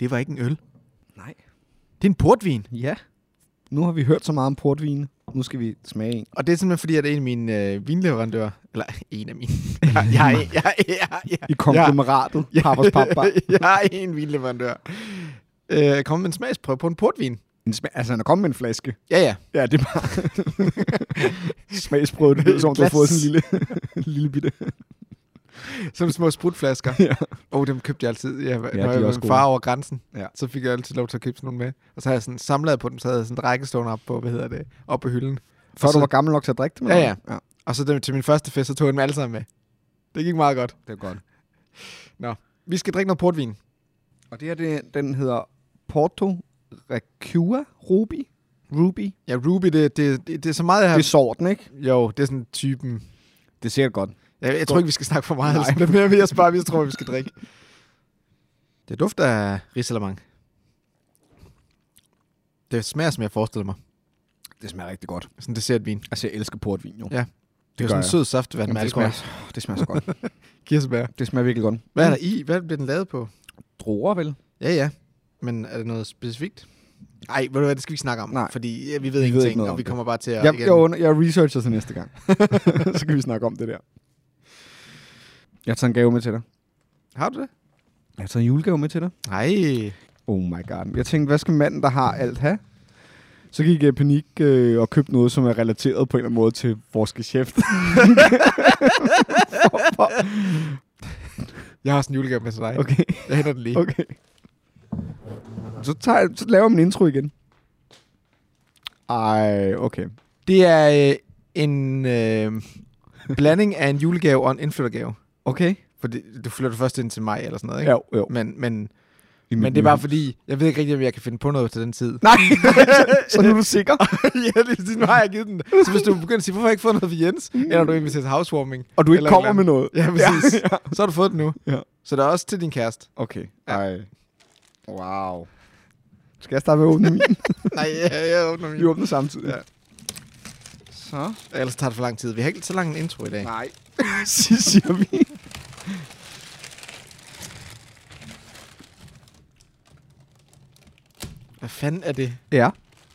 Det var ikke en øl. Nej. Det er en portvin. Ja. Nu har vi hørt så meget om portvin. Nu skal vi smage en. Og det er simpelthen fordi, at en af mine øh, vinleverandører, eller en af mine, jeg, jeg, jeg, jeg, jeg, I konglomeratet. Ja. Pappers pappa. jeg har en vinleverandør. Øh, kom med en smagsprøve på en portvin. En smag, altså, han er kommet med en flaske. Ja, ja. Ja, det er bare smagsprøve. Det lyder som, om du har fået sådan en lille, lille bitte. Som små sprutflasker. Ja. oh, dem købte jeg altid. Ja, når jeg er var med far over grænsen. Ja. Så fik jeg altid lov til at købe sådan nogle med. Og så havde jeg sådan samlet på dem, så havde jeg sådan en række stående op på, hvad hedder det, op på hylden. Før Og du så- var gammel nok til at drikke dem? Ja, ja. ja. Og så dem, til min første fest, så tog jeg dem alle sammen med. Det gik meget godt. Det er godt. Vi skal drikke noget portvin. Og det her, det, den hedder Porto Recua Ruby. Ruby. Ja, Ruby, det, det, det, det er så meget, jeg har... Det er sorten, ikke? Jo, det er sådan typen... Det ser godt. Jeg, jeg tror ikke, vi skal snakke for meget. Nej. Det er mere, mere spørge, vi tror, vi skal drikke. Det dufter af risalamang. Det smager, som jeg forestiller mig. Det smager rigtig godt. Sådan dessertvin. Altså, jeg elsker portvin, jo. Ja, Det, er gør jo sådan en sød saftevand med det, smager, det smager så godt. Kirsebær. det smager virkelig godt. Hvad er der i? Hvad bliver den lavet på? Druer, vel? Ja, ja. Men er det noget specifikt? Nej, ved du hvad, det skal vi ikke snakke om. Nej. Fordi ja, vi ved Vi ved ingenting, ikke noget og vi det. kommer bare til at... Jeg, igen- jeg, under, jeg researcher til næste gang. så kan vi snakke om det der. Jeg har taget en gave med til dig. Har du det? Jeg har taget en julegave med til dig. Nej. Oh my god. Jeg tænkte, hvad skal manden, der har alt have? Så gik jeg i panik øh, og købte noget, som er relateret på en eller anden måde til vores geschæft. Jeg har også en julegave med til dig. Okay, Jeg henter den lige. okay. Så, tager, jeg- så laver jeg min intro igen. Ej, okay. Det er øh, en øh, blanding af en julegave og en indflyttergave. Okay. For det, du flytter først ind til mig eller sådan noget, ikke? Jo, jo. Men, men, I men det er bare fordi, jeg ved ikke rigtig, om jeg kan finde på noget til den tid. Nej, så nu er du sikker. ja, det, er- nu har jeg givet den. Så hvis du begynder at sige, hvorfor har jeg ikke fået noget for Jens? Eller du inviterer til housewarming. Og du ikke Eller kommer et med eller noget. Ja, præcis. Ja, ja. Så har du fået den nu. Ja. Så det er også til din kæreste. Okay. Ja. Ej. Wow. Skal jeg starte med at åbne min? Nej, jeg, jeg åbner min. Vi åbner samtidig. Ja. Så. Ellers tager det for lang tid. Vi har ikke så lang en intro i dag. Nej. siger vi. Hvad fanden er det? Ja.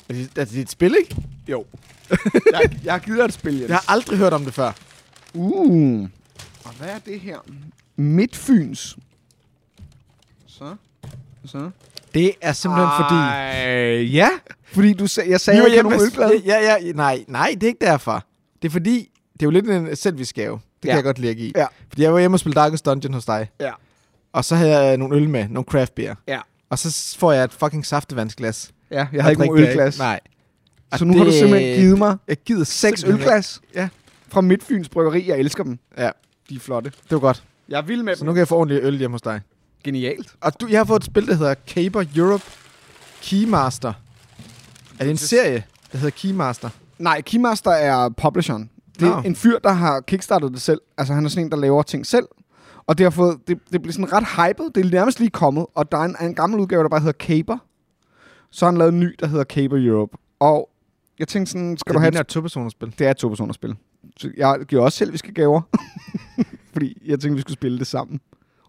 Er det, er det et spil, ikke? Jo. jeg, jeg dig et spil, Jens. Jeg har aldrig hørt om det før. Uh. Og hvad er det her? Midtfyns. Så. Så. Det er simpelthen fordi... Ej, ja. Fordi du sag, jeg sagde, var jeg nogen ølglad. Ja, ja, nej, nej, det er ikke derfor. Det er fordi, det er jo lidt en selvvisgave. Det Ja. kan jeg godt at give. Ja. Fordi jeg var hjemme og spille Darkest Dungeon hos dig. Ja. Og så havde jeg nogle øl med, nogle craft beer. Ja. Og så får jeg et fucking saftevandsglas. Ja, jeg har ikke nogen jeg ølglas. Nej. Så nu har du simpelthen givet mig Jeg gider seks ølglas Ja. fra Midtfyns Bryggeri. Jeg elsker dem. ikke. Ja, De er flotte. det var godt. Jeg vil med Så nu kan jeg få ordentligt øl hjemme hos dig. Genialt. Og du, jeg har fået et spil, der hedder Caber Europe Keymaster. Er det en serie, der hedder Keymaster? Nej, Keymaster er publisheren. Det er Nå. en fyr, der har kickstartet det selv. Altså, han er sådan en, der laver ting selv. Og det har fået, det, det bliver sådan ret hyped. Det er nærmest lige kommet. Og der er en, en gammel udgave, der bare hedder Caber. Så har han lavet en ny, der hedder Caber Europe. Og jeg tænkte sådan, skal det du have ligner et, et to-personers-spil. Det er et to-personers spil. Så jeg giver også selv, vi skal gaver. Fordi jeg tænkte, vi skulle spille det sammen.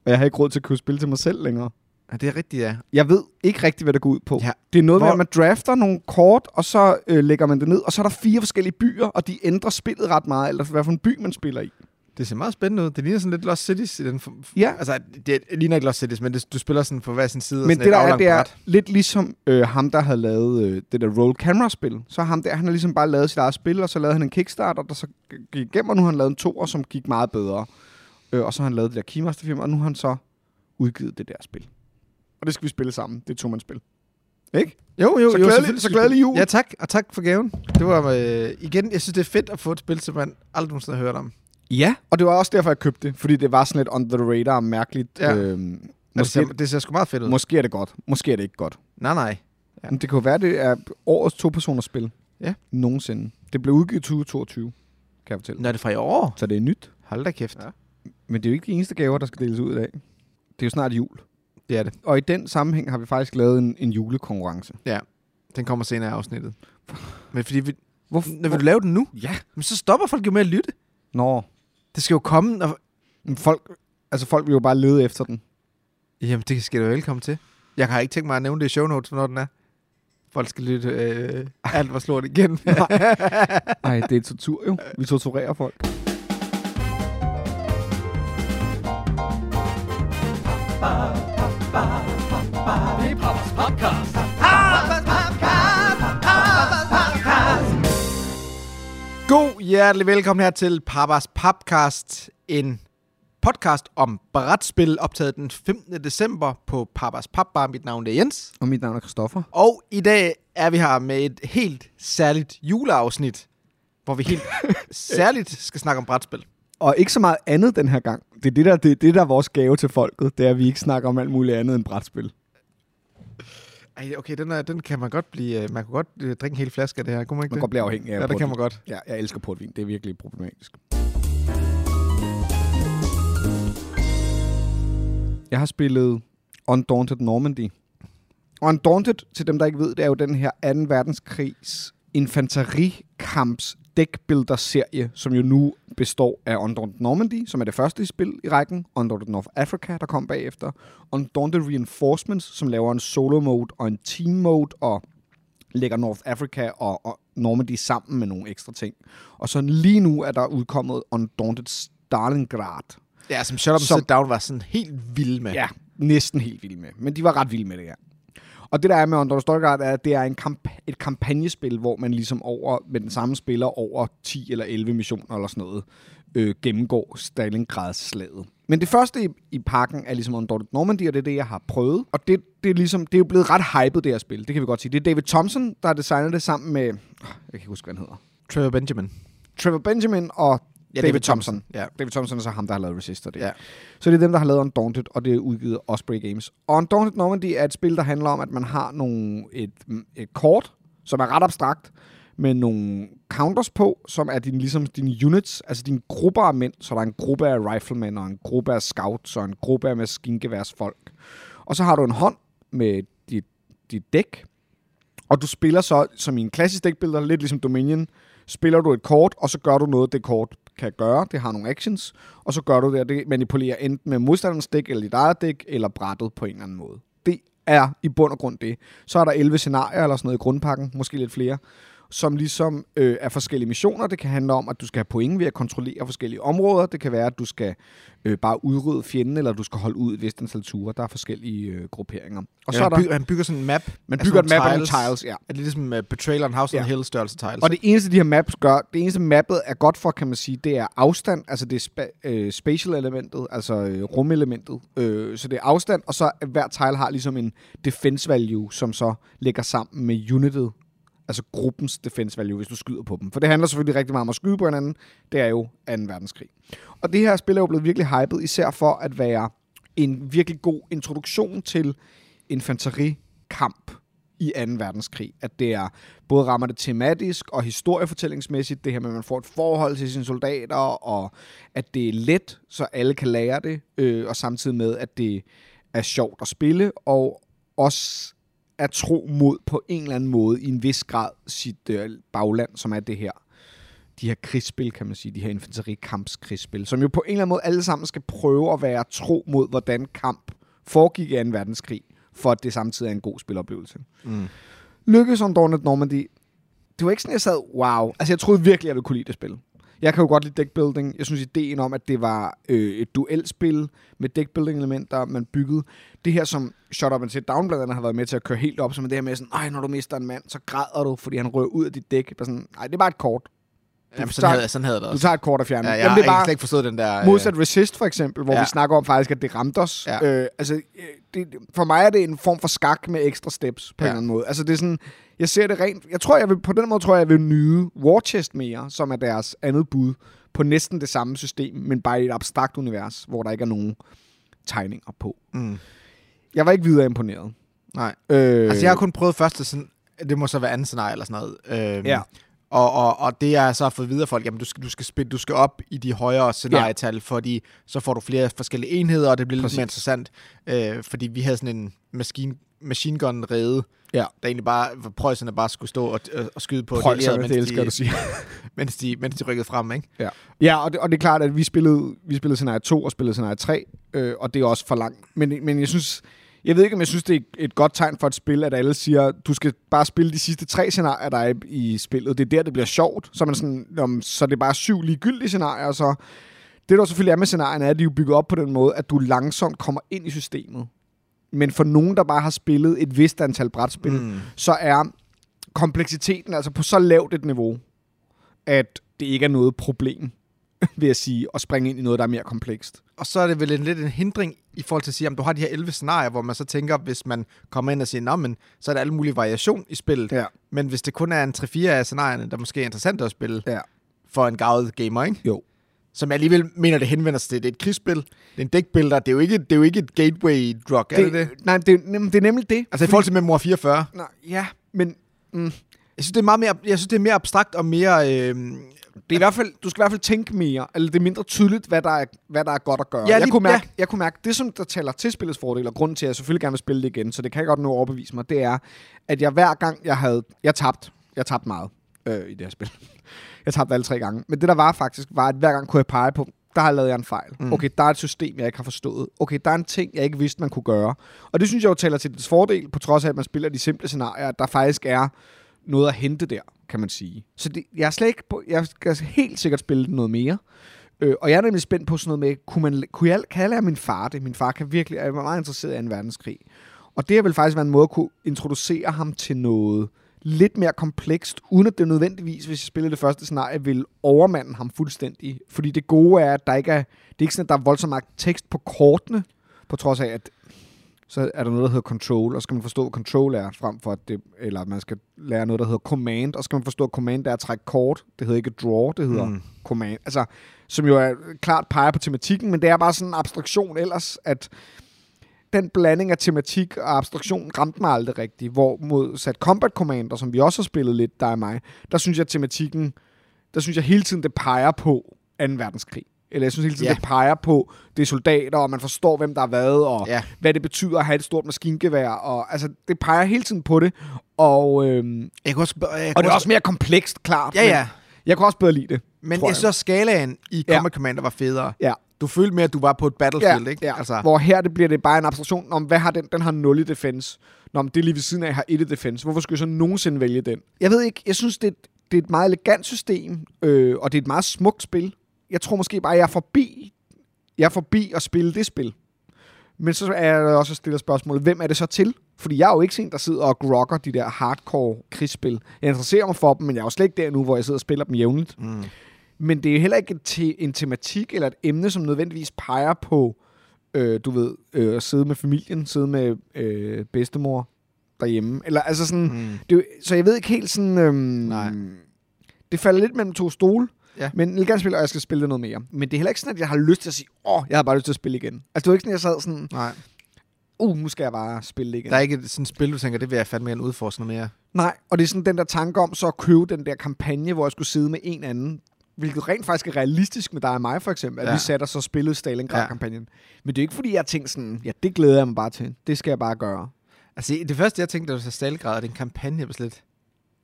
Og jeg har ikke råd til at kunne spille til mig selv længere. Ja, det er rigtigt, ja. Jeg ved ikke rigtigt, hvad det går ud på. Ja. Det er noget med, Hvor- at man drafter nogle kort, og så øh, lægger man det ned, og så er der fire forskellige byer, og de ændrer spillet ret meget, eller hvad for en by man spiller i. Det ser meget spændende ud. Det ligner sådan lidt Lost Cities i den. Ja. Altså, det ligner ikke Lost Cities, men det, du spiller sådan på hver sin side. Men det et der er, det er bræt. lidt ligesom øh, ham, der havde lavet øh, det der roll camera-spil. Så ham der, han har ligesom bare lavet sit eget spil, og så lavede han en Kickstarter, der så gik igennem, og nu har han lavet en toer, som gik meget bedre. Øh, og så har han lavet det der Keymaster-firma, og nu har han så udgivet det der spil. Og det skal vi spille sammen. Det er to-mands-spil. Ikke? Jo, jo, Så jo. glædelig- så glædelig jul. Ja, tak. Og tak for gaven. Det var, øh, igen, jeg synes, det er fedt at få et spil, som man aldrig nogensinde har hørt om. Ja. Og det var også derfor, jeg købte det, fordi det var sådan lidt on the radar, mærkeligt. Ja. Øhm, Det måske, ser, det ser sgu meget fedt ud. måske er det godt. Måske er det ikke godt. Nej, nej. Ja. Men det kan jo være, det er årets to-personers spil. Ja. Nogensinde. Det blev udgivet i 2022, kan jeg fortælle. Nå, er det fra i år? Så det er nyt. Hold da kæft. Ja. Men det er jo ikke de eneste gaver, der skal deles ud i dag. Det er jo snart jul. Det er det. Og i den sammenhæng har vi faktisk lavet en, en julekonkurrence. Den kommer senere i afsnittet. Men fordi vi, Hvorfor? når vil du lave den nu? Ja. Men så stopper folk jo med at lytte. Nå. Det skal jo komme, når... Men folk, altså folk vil jo bare lede efter den. Jamen, det skal du velkommen til. Jeg har ikke tænkt mig at nævne det i show notes, hvornår den er. Folk skal lytte øh, alt, hvor slår det igen. Ej, det er tortur jo. Vi torturerer folk. God hjertelig velkommen her til Papas Papcast, en podcast om brætspil, optaget den 15. december på Papas Papbar. Mit navn er Jens. Og mit navn er Christoffer. Og i dag er vi her med et helt særligt juleafsnit, hvor vi helt særligt skal snakke om brætspil. Og ikke så meget andet den her gang. Det er det, der, det, det, der er vores gave til folket. Det er, at vi ikke snakker om alt muligt andet end brætspil. Ej, okay, den, er, den kan man godt blive... øh, Man kan godt øh, drikke en hel flaske af det her, kunne man ikke Man kan godt blive afhængig af Ja, det kan man godt. Ja, jeg elsker portvin. Det er virkelig problematisk. Jeg har spillet Undaunted Normandy. Og Undaunted, til dem, der ikke ved, det er jo den her 2. verdenskrigs infanterikamps deckbuilder-serie, som jo nu består af Undaunted Normandy, som er det første spil i rækken, Undaunted North Africa, der kom bagefter, Undaunted Reinforcements, som laver en solo mode og en team mode, og lægger North Africa og, og Normandy sammen med nogle ekstra ting. Og så lige nu er der udkommet Undaunted Stalingrad, Ja, som Shut Up Som- Sit Down var sådan helt vild med. Ja, næsten helt vilde med. Men de var ret vilde med det her. Og det der er med Under Stockard, er, at det er en kamp- et kampagnespil, hvor man ligesom over, med den samme spiller over 10 eller 11 missioner eller sådan noget, øh, gennemgår Stalingrad-slaget. Men det første i, i pakken er ligesom Undaunted Normandy, og det er det, jeg har prøvet. Og det, det, er ligesom, det er jo blevet ret hypet, det her spil. Det kan vi godt sige. Det er David Thompson, der har designet det sammen med... Jeg kan ikke huske, hvad han hedder. Trevor Benjamin. Trevor Benjamin og Ja, David, Thompson. Ja. David Thompson er så ham, der har lavet Resistor. Det. Ja. Så det er dem, der har lavet Undaunted, og det er udgivet Osprey Games. Og Undaunted Normandy er et spil, der handler om, at man har nogle, et, et kort, som er ret abstrakt, med nogle counters på, som er din, ligesom dine units, altså dine grupper af mænd. Så der er en gruppe af riflemen, og en gruppe af scouts, og en gruppe af maskingeværsfolk. Og så har du en hånd med dit, dit dæk, og du spiller så, som i en klassisk dækbilleder, lidt ligesom Dominion, spiller du et kort, og så gør du noget, det kort kan gøre. Det har nogle actions, og så gør du det, og det manipulerer enten med modstanderens dæk, eller dit eget dæk, eller brættet på en eller anden måde. Det er i bund og grund det. Så er der 11 scenarier eller sådan noget i grundpakken, måske lidt flere, som ligesom øh, er forskellige missioner. Det kan handle om, at du skal have point ved at kontrollere forskellige områder. Det kan være, at du skal øh, bare udrydde fjenden, eller du skal holde ud i et vist antal ture. Der er forskellige øh, grupperinger. Og Og så er der, bygger, han bygger sådan en map. man af bygger et map af nogle nogle tiles, ja. Er det ligesom uh, Betrayal on House on Ja. Hill størrelse tiles? Og det eneste, de her maps gør, det eneste mappet er godt for, kan man sige, det er afstand, altså det er spa- øh, spatial elementet, altså øh, rumelementet. Øh, så det er afstand, og så er hver tile har ligesom en defense value, som så lægger sammen med unitet, altså gruppens defense value, hvis du skyder på dem. For det handler selvfølgelig rigtig meget om at skyde på hinanden. Det er jo 2. verdenskrig. Og det her spil er jo blevet virkelig hypet, især for at være en virkelig god introduktion til infanterikamp i 2. verdenskrig. At det er både rammer det tematisk og historiefortællingsmæssigt, det her med, at man får et forhold til sine soldater, og at det er let, så alle kan lære det, øh, og samtidig med, at det er sjovt at spille, og også er tro mod på en eller anden måde, i en vis grad, sit øh, bagland, som er det her de her krigsspil, kan man sige, de her infanterikampskrigsspil, som jo på en eller anden måde alle sammen skal prøve at være tro mod, hvordan kamp foregik i 2. verdenskrig, for at det samtidig er en god spiloplevelse. Mm. Lykkedes Undaunted Normandy. Det var ikke sådan, jeg sad, wow. Altså, jeg troede virkelig, jeg ville kunne lide det spil. Jeg kan jo godt lide deckbuilding. Jeg synes, ideen om, at det var øh, et duelspil med deckbuilding-elementer, man byggede. Det her, som Shut Up and Sit Down blandt andet har været med til at køre helt op, som det her med sådan, nej, når du mister en mand, så græder du, fordi han rører ud af dit dæk. Sådan, nej, det er bare et kort. Jamen, tager- sådan, havde, sådan havde det Du også. tager et kort og fjerner. Ja, jeg, Jamen, det er bare slet ikke forstået den der... øh, modsat Resist, for eksempel, hvor Ja. vi snakker om faktisk, at det ramte os. Ja. Øh, altså, øh, det, for mig er det en form for skak med ekstra steps på Ja. en eller anden måde. Altså, det er sådan, jeg ser det rent... Jeg tror, jeg vil, på den måde tror jeg, jeg vil nyde War Chest mere, som er deres andet bud på næsten det samme system, men bare i et abstrakt univers, hvor der ikke er nogen tegninger på. Mm. Jeg var ikke videre imponeret. Nej. Øh, Altså, jeg har kun prøvet første sådan... Det må så være anden scenarie eller sådan noget. Øhm, Ja. Og, og, og det er så fået videre folk, jamen du skal, du skal, spille, du skal op i de højere scenarietal, ja. fordi så får du flere forskellige enheder, og det bliver Præcis. lidt mere interessant. Øh, fordi vi havde sådan en maskine, machine gun rede, Ja. der egentlig bare, hvor preusserne bare skulle stå og, og, og skyde på de Preusserne, det mens, elsker de, du sige. mens, de, mens de rykkede frem, ikke? Ja, ja og, det, og det er klart, at vi spillede, vi spillede scenarie 2 og spillede scenarie 3, øh, og det er også for langt. Men, men jeg synes, Jeg ved ikke, om jeg synes, det er et godt tegn for et spil, at alle siger, du skal bare spille de sidste tre scenarier, der er i spillet. Det er der, det bliver sjovt. Så er, man sådan, om, så er det bare syv ligegyldige scenarier, så... Det, der selvfølgelig er med scenarierne, er, at de er jo bygget op på den måde, at du langsomt kommer ind i systemet. Men for nogen, der bare har spillet et vist antal brætspil, mm. så er kompleksiteten altså på så lavt et niveau, at det ikke er noget problem, vil jeg sige, at springe ind i noget, der er mere komplekst. Og så er det vel en, lidt en hindring i forhold til at sige, om du har de her 11 scenarier, hvor man så tænker, hvis man kommer ind og siger, men så er der alle mulige variation i spillet. Ja. Men hvis det kun er en 3-4 af scenarierne, der måske er interessant at spille Ja. for en gavet gamer, ikke? Jo. Som jeg alligevel mener, det henvender sig til. Det er et krigsspil, det er en dækbuilder, det er jo ikke, det er jo ikke et gateway drug, er det det? Nej, det, er- det er nemlig det. Altså i forhold til Memoir 44. Nej, ja, men mm, Jeg synes, det er meget mere, jeg synes, det er mere abstrakt og mere... Øh, det er i hvert fald, du skal i hvert fald tænke mere, eller det er mindre tydeligt, hvad der er, hvad der er godt at gøre. Ja, jeg, lige- kunne mærke, ja. jeg kunne mærke, det som der taler til spillets fordel, og grunden til, at jeg selvfølgelig gerne vil spille det igen, så det kan jeg godt nå at overbevise mig, det er, at jeg hver gang, jeg havde... Jeg tabte. Jeg tabte meget øh, i det her spil. jeg tabte alle tre gange. Men det, der var faktisk, var, at hver gang kunne jeg pege på, der har jeg lavet jeg en fejl. Mm. Okay, der er et system, jeg ikke har forstået. Okay, der er en ting, jeg ikke vidste, man kunne gøre. Og det synes jeg jo taler til dets fordel, på trods af, at man spiller de simple scenarier, at der faktisk er noget at hente der, kan man sige. Så det, jeg er slet ikke på, jeg skal helt sikkert spille den noget mere. Øh, og jeg er nemlig spændt på sådan noget med, kunne, man, kunne jeg, kan jeg lære min far det? Min far kan virkelig, er meget interesseret i 2. verdenskrig. Og det har vel faktisk været en måde at kunne introducere ham til noget lidt mere komplekst, uden at det nødvendigvis, hvis jeg spiller det første scenarie, vil overmande ham fuldstændig. Fordi det gode er, at der ikke er, det er ikke sådan, at der er voldsomt meget tekst på kortene, på trods af, at så er der noget, der hedder control, og så skal man forstå, hvad control er, frem for at det, eller man skal lære noget, der hedder command, og så skal man forstå, at command er at trække kort. Det hedder ikke draw, det hedder Mm. mm. command. Altså, som jo er klart peger på tematikken, men det er bare sådan en abstraktion ellers, at den blanding af tematik og abstraktion ramte mig aldrig rigtigt. Hvor mod Sat Combat Commander, som vi også har spillet lidt, der er mig, der synes jeg, at tematikken, der synes jeg hele tiden, det peger på 2. verdenskrig. Eller jeg synes hele tiden, Ja. det peger på, det er soldater, og man forstår, hvem der er hvad, og Ja. hvad det betyder at have et stort maskingevær. Og, altså, det peger hele tiden på det. Og, øhm, jeg kan også, jeg og det er også mere komplekst, klart. Ja, ja. Jeg kunne også bedre lide det. Men jeg jeg. synes også, skalaen i Ja. Combat Commander var federe. Ja. Du følte mere, at du var på et battlefield, ja, ikke? Ja. Altså, Hvor her det bliver det bare en abstraktion om, hvad har den? Den har 0 i defense. Nå, men det lige ved siden af har 1 i defense. Hvorfor skulle jeg så nogensinde vælge den? Jeg ved ikke, jeg synes, det er, et- det er et meget elegant system, øh, og det er et meget smukt spil. Jeg tror måske bare, jeg er forbi, jeg er forbi at spille det spil. Men så er jeg også stille spørgsmålet, hvem er det så til? Fordi jeg er jo ikke sådan, en, der sidder og grokker de der hardcore krigsspil. Jeg interesserer mig for dem, men jeg er jo slet ikke der nu, hvor jeg sidder og spiller dem jævnligt. mm. Men det er heller ikke te- en tematik eller et emne, som nødvendigvis peger på, øh, du ved, øh, at sidde med familien, sidde med øh, bedstemor derhjemme. Eller altså sådan, mm. Det, så jeg ved ikke helt sådan... Øhm, Nej. Det falder lidt mellem to stole. Ja. Men jeg vil gerne spille, og jeg skal spille det noget mere. Men det er heller ikke sådan, at jeg har lyst til at sige, åh, jeg har bare lyst til at spille igen. Altså, det var ikke sådan, jeg sad sådan, Nej. uh, nu skal jeg bare spille igen. Der er ikke sådan et spil, du tænker, det vil jeg fandme gerne udforske noget mere. Nej, og det er sådan den der tanke om så at købe den der kampagne, hvor jeg skulle sidde med en anden, hvilket rent faktisk er realistisk med dig og mig for eksempel, at Ja. vi satte os og spillede Stalingrad-kampagnen. Men det er ikke fordi, jeg tænkte sådan, ja, det glæder jeg mig bare til. Det skal jeg bare gøre. Altså, det første, jeg tænkte, da du sagde Stalingrad, er det en kampagne, var lidt...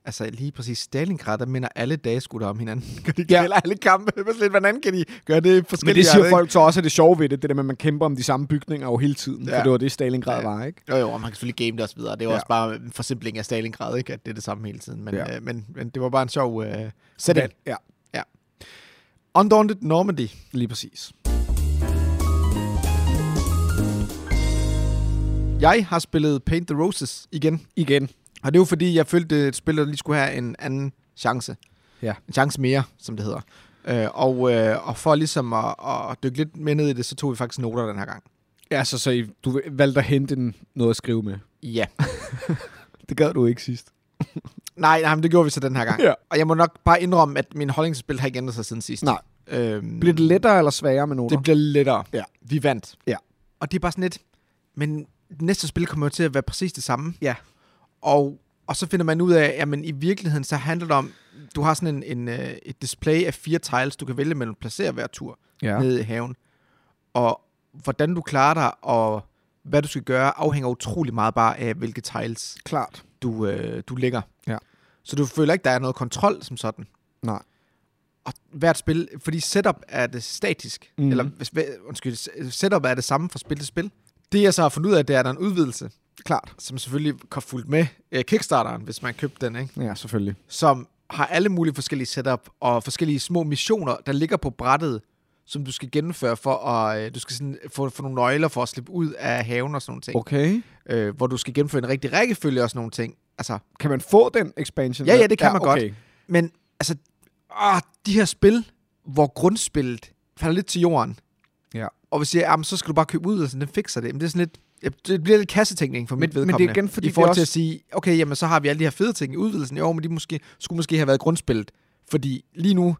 Altså, lige præcis Stalingrad, der minder alle dage skulle der om hinanden. De Ja. ja. alle kampe? Lidt, hvordan kan de gøre det forskellige? Men det siger ikke? folk så også, at det sjove ved det, det der med, at man kæmper om de samme bygninger jo hele tiden. Ja. Ja. For det var det, Stalingrad Ja. var, ikke? Jo, jo, og man kan selvfølgelig game det og så videre. Det er Ja. ja. også bare en forsimpling af Stalingrad, ikke? At det er det samme hele tiden. Men, Ja. ja. øh, men, men det var bare en sjov uh, setting. Ja, Undaunted Normandy. lige præcis. Jeg har spillet Paint the Roses igen. Igen. Og det er jo fordi, jeg følte, at spillet lige skulle have en anden chance. Ja. En chance mere, som det hedder. Øh, og, øh, og for ligesom at, at dykke lidt mere ned i det, så tog vi faktisk noter den her gang. Ja, så, så I- du valgte at hente en, noget at skrive med. Ja. Det gad du ikke sidst. Nej, nej, men det gjorde vi så den her gang. Ja. Og jeg må nok bare indrømme, at min holdning til spil har ikke ændret sig siden sidst. Nej. Øhm, Bliver det lettere eller sværere med noter? det bliver lettere. Ja. Vi vandt. Ja. Og det er bare sådan lidt... Men næste spil kommer jo til at være præcis det samme. Ja. Og, og så finder man ud af, at i virkeligheden så handler det om, du har sådan en, en, øh, et display af fire tiles, du kan vælge mellem at placere hver tur Ja. nede i haven. Og hvordan du klarer dig, og hvad du skal gøre, afhænger utrolig meget bare af, hvilke tiles Klart. du, øh, du lægger. Ja. Så du føler ikke, der er noget kontrol som sådan. Nej. Og hvert spil, fordi setup er det statisk, mm. eller undskyld, setup er det samme fra spil til spil. Det jeg så har fundet ud af, det er, at der er en udvidelse, Klart. som selvfølgelig kom fuldt med uh, Kickstarteren, hvis man købte den, ikke? Ja, selvfølgelig. som har alle mulige forskellige setup og forskellige små missioner, der ligger på brættet, som du skal gennemføre for at øh, du skal sådan få, få nogle nøgler for at slippe ud af haven og sådan nogle ting. Okay. Øh, hvor du skal gennemføre en rigtig rækkefølge og sådan nogle ting. Altså, Kan man få den expansion? Ja, ja, det kan man godt. okay. men altså, åh, de her spil, hvor grundspillet falder lidt til jorden, Ja. og vi siger, jamen, så skal du bare købe ud, og sådan, den fikser det. Men det er sådan lidt, ja, det bliver lidt kassetænkning for Men- mit men det er vedkommende. igen, fordi I forhold til også- at sige, okay, jamen, så har vi alle de her fede ting i udvidelsen. Jo, men de måske, skulle måske have været grundspillet. Fordi lige nu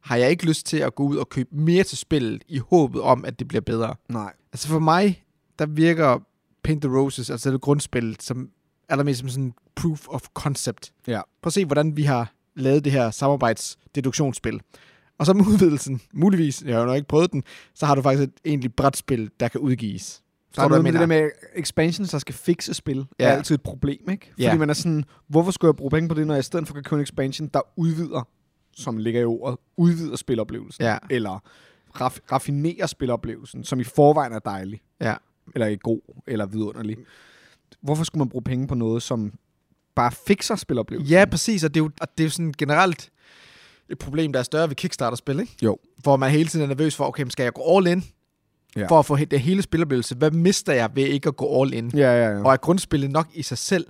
har jeg ikke lyst til at gå ud og købe mere til spillet, i håbet om, at det bliver bedre. Nej. Altså for mig, der virker Paint the Roses, altså det grundspil, som allermest som sådan proof of concept. Ja. Prøv at se, hvordan vi har lavet det her samarbejdsdeduktionsspil. Og så med udvidelsen, muligvis, jeg har jo nok ikke prøvet den, så har du faktisk et egentlig brætspil, der kan udgives. Der er noget med det der med expansions, der skal fikse spil, ja. Er altid et problem, ikke? Fordi Ja. man er sådan, hvorfor skulle jeg bruge penge på det, når jeg i stedet for kan købe en expansion, der udvider, som ligger i ordet, udvider spiloplevelsen. Ja. Eller raff- raffinerer spiloplevelsen, som i forvejen er dejlig. Ja. Eller er god, eller vidunderlig. Hvorfor skulle man bruge penge på noget, som bare fikser spiloplevelsen? Ja, præcis, og det er jo, og det er jo sådan generelt et problem, der er større ved Kickstarter-spil, ikke? Jo. Hvor man hele tiden er nervøs for, okay, skal jeg gå all in? Ja. For at få det hele spiloplevelse. Hvad mister jeg ved ikke at gå all in? Ja, ja, ja. Og er grundspillet nok i sig selv?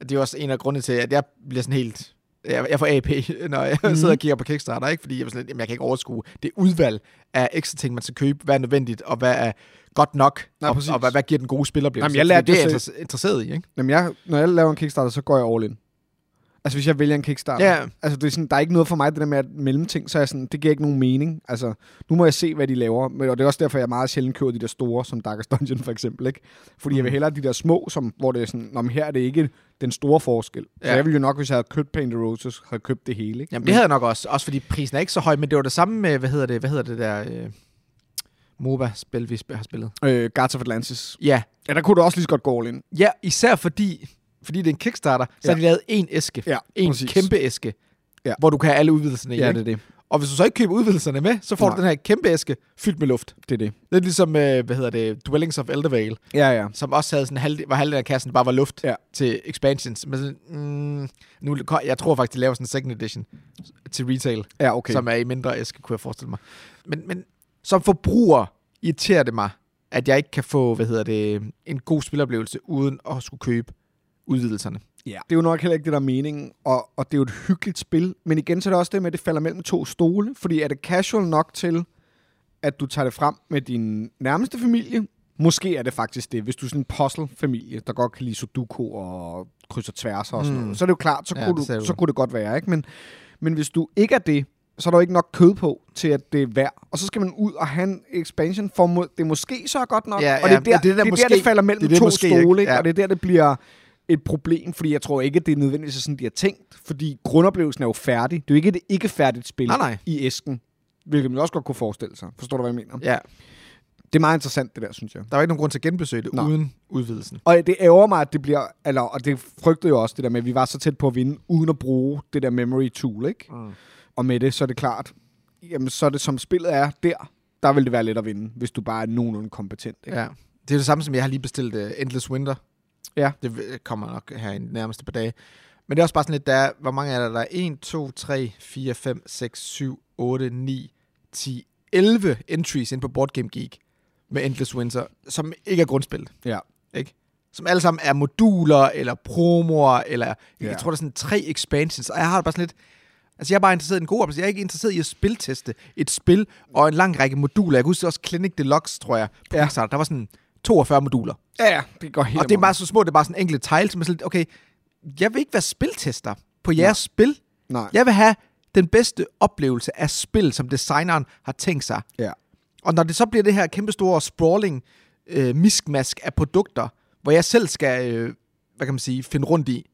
Det er også en af grundene til, at jeg bliver sådan helt... Jeg, jeg får AP, når jeg mm. sidder og kigger på Kickstarter, ikke? Fordi jeg, sådan lidt, jamen, jeg kan ikke overskue det udvalg af ekstra ting, man skal købe. Hvad er nødvendigt, og hvad er godt nok, Nej, og, præcis. og hvad, hvad giver den gode spiloplevelse? Jamen, jeg lærte Fordi det er jeg interesseret i, ikke? Jamen, jeg, når jeg laver en Kickstarter, så går jeg all in. Altså, hvis jeg vælger en Kickstarter. Ja. Altså, det er sådan, der er ikke noget for mig, det der med at mellemting, så er jeg sådan, det giver ikke nogen mening. Altså, nu må jeg se, hvad de laver. Men, og det er også derfor, jeg meget sjældent køber de der store, som Darkest Dungeon for eksempel. Ikke? Fordi mm. jeg vil hellere de der små, som, hvor det er sådan, Nå, men her er det ikke den store forskel. Så Ja. jeg ville jo nok, hvis jeg havde købt Paint the Roses, have købt det hele. Ikke? Jamen, det havde jeg nok også, også fordi prisen er ikke så høj, men det var det samme med, hvad hedder det, hvad hedder det der øh, MOBA-spil, vi har spillet. Øh, Guards of Atlantis. Ja, Ja, der kunne du også lige så godt gå all in. ja især fordi, fordi det er en Kickstarter, så Ja. har de lavet en æske, Ja, en præcis. kæmpe æske, Ja. hvor du kan have alle udvidelserne i. Ja, ikke? det er det. Og hvis du så ikke køber udvidelserne med, så får Nej. du den her kæmpe æske fyldt med luft. Det er det. Lidt ligesom, øh, hvad hedder det, Dwellings of Eldervale, Ja, ja. som også havde sådan halv, var halvdelen af kassen bare var luft Ja. til expansions. Men sådan, mm, nu, jeg tror faktisk, de laver sådan en second edition til retail, Ja, okay. som er i mindre æske, kunne jeg forestille mig. Men, men som forbruger irriterer det mig, at jeg ikke kan få, hvad hedder det, en god spiloplevelse, uden at skulle købe udvidelserne. Ja. Det er jo nok heller ikke det, der er meningen, og, og det er jo et hyggeligt spil. Men igen, så er det også det med, at det falder mellem to stole. Fordi er det casual nok til, at du tager det frem med din nærmeste familie? Måske er det faktisk det, hvis du er sådan en puzzle-familie, der godt kan lide sudoku og kryds og tværs og sådan Mm. noget. Så er det jo klart, så, Ja, kunne, det du, så kunne det godt være. ikke? Men, men hvis du ikke er det, så er der jo ikke nok kød på, til at det er værd. Og så skal man ud og have en expansion for, det måske så er godt nok. Ja, og det er ja, der, det er der det, er måske- der, det falder mellem det det to stole, ikke? Ja. og det er der, det bliver et problem, fordi jeg tror ikke, at det er nødvendigvis sådan, de har tænkt, fordi grundoplevelsen er jo færdig. Det er jo ikke et ikke færdigt spil Nej, nej. i æsken, hvilket man også godt kunne forestille sig. Forstår du, hvad jeg mener? Ja, Det er meget interessant, det der, synes jeg. der var ikke nogen grund til at genbesøge det Nej. uden udvidelsen. Og det ærger mig, at det bliver, eller, og det frygtede jo også det der med, at vi var så tæt på at vinde, uden at bruge det der memory tool, ikke? Mm. Og med det, så er det klart, jamen så er det som spillet er der, der vil det være let at vinde, hvis du bare er nogenlunde kompetent. Ikke? Ja. Det er det samme, som jeg har lige bestilt uh, Endless Winter. Ja. Det kommer nok her i de nærmeste par dage. Men det er også bare sådan lidt, der er, hvor mange er der? Der er 1, 2, 3, 4, 5, 6, 7, 8, 9, 10, 11 entries ind på Board Game Geek med Endless Winter, som ikke er grundspillet. Ja. Ikke? Som alle sammen er moduler, eller promoer, eller jeg, Ja. jeg tror, der er sådan tre expansions. Og jeg har det bare sådan lidt... Altså, jeg er bare interesseret i en god oplevelse. Jeg er ikke interesseret i at spilteste et spil og en lang række moduler. Jeg kan huske også Clinic Deluxe, tror jeg, på Ja. ja. Kickstarter. Der var sådan 42 moduler. Ja, ja, det går helt Og det er bare så små, det er bare sådan enkelte tiles, som er sådan lidt, okay, jeg vil ikke være spiltester på jeres spil. Nej. Jeg vil have den bedste oplevelse af spil, som designeren har tænkt sig. Ja. Og når det så bliver det her kæmpe store sprawling øh, miskmask af produkter, hvor jeg selv skal, øh, hvad kan man sige, finde rundt i,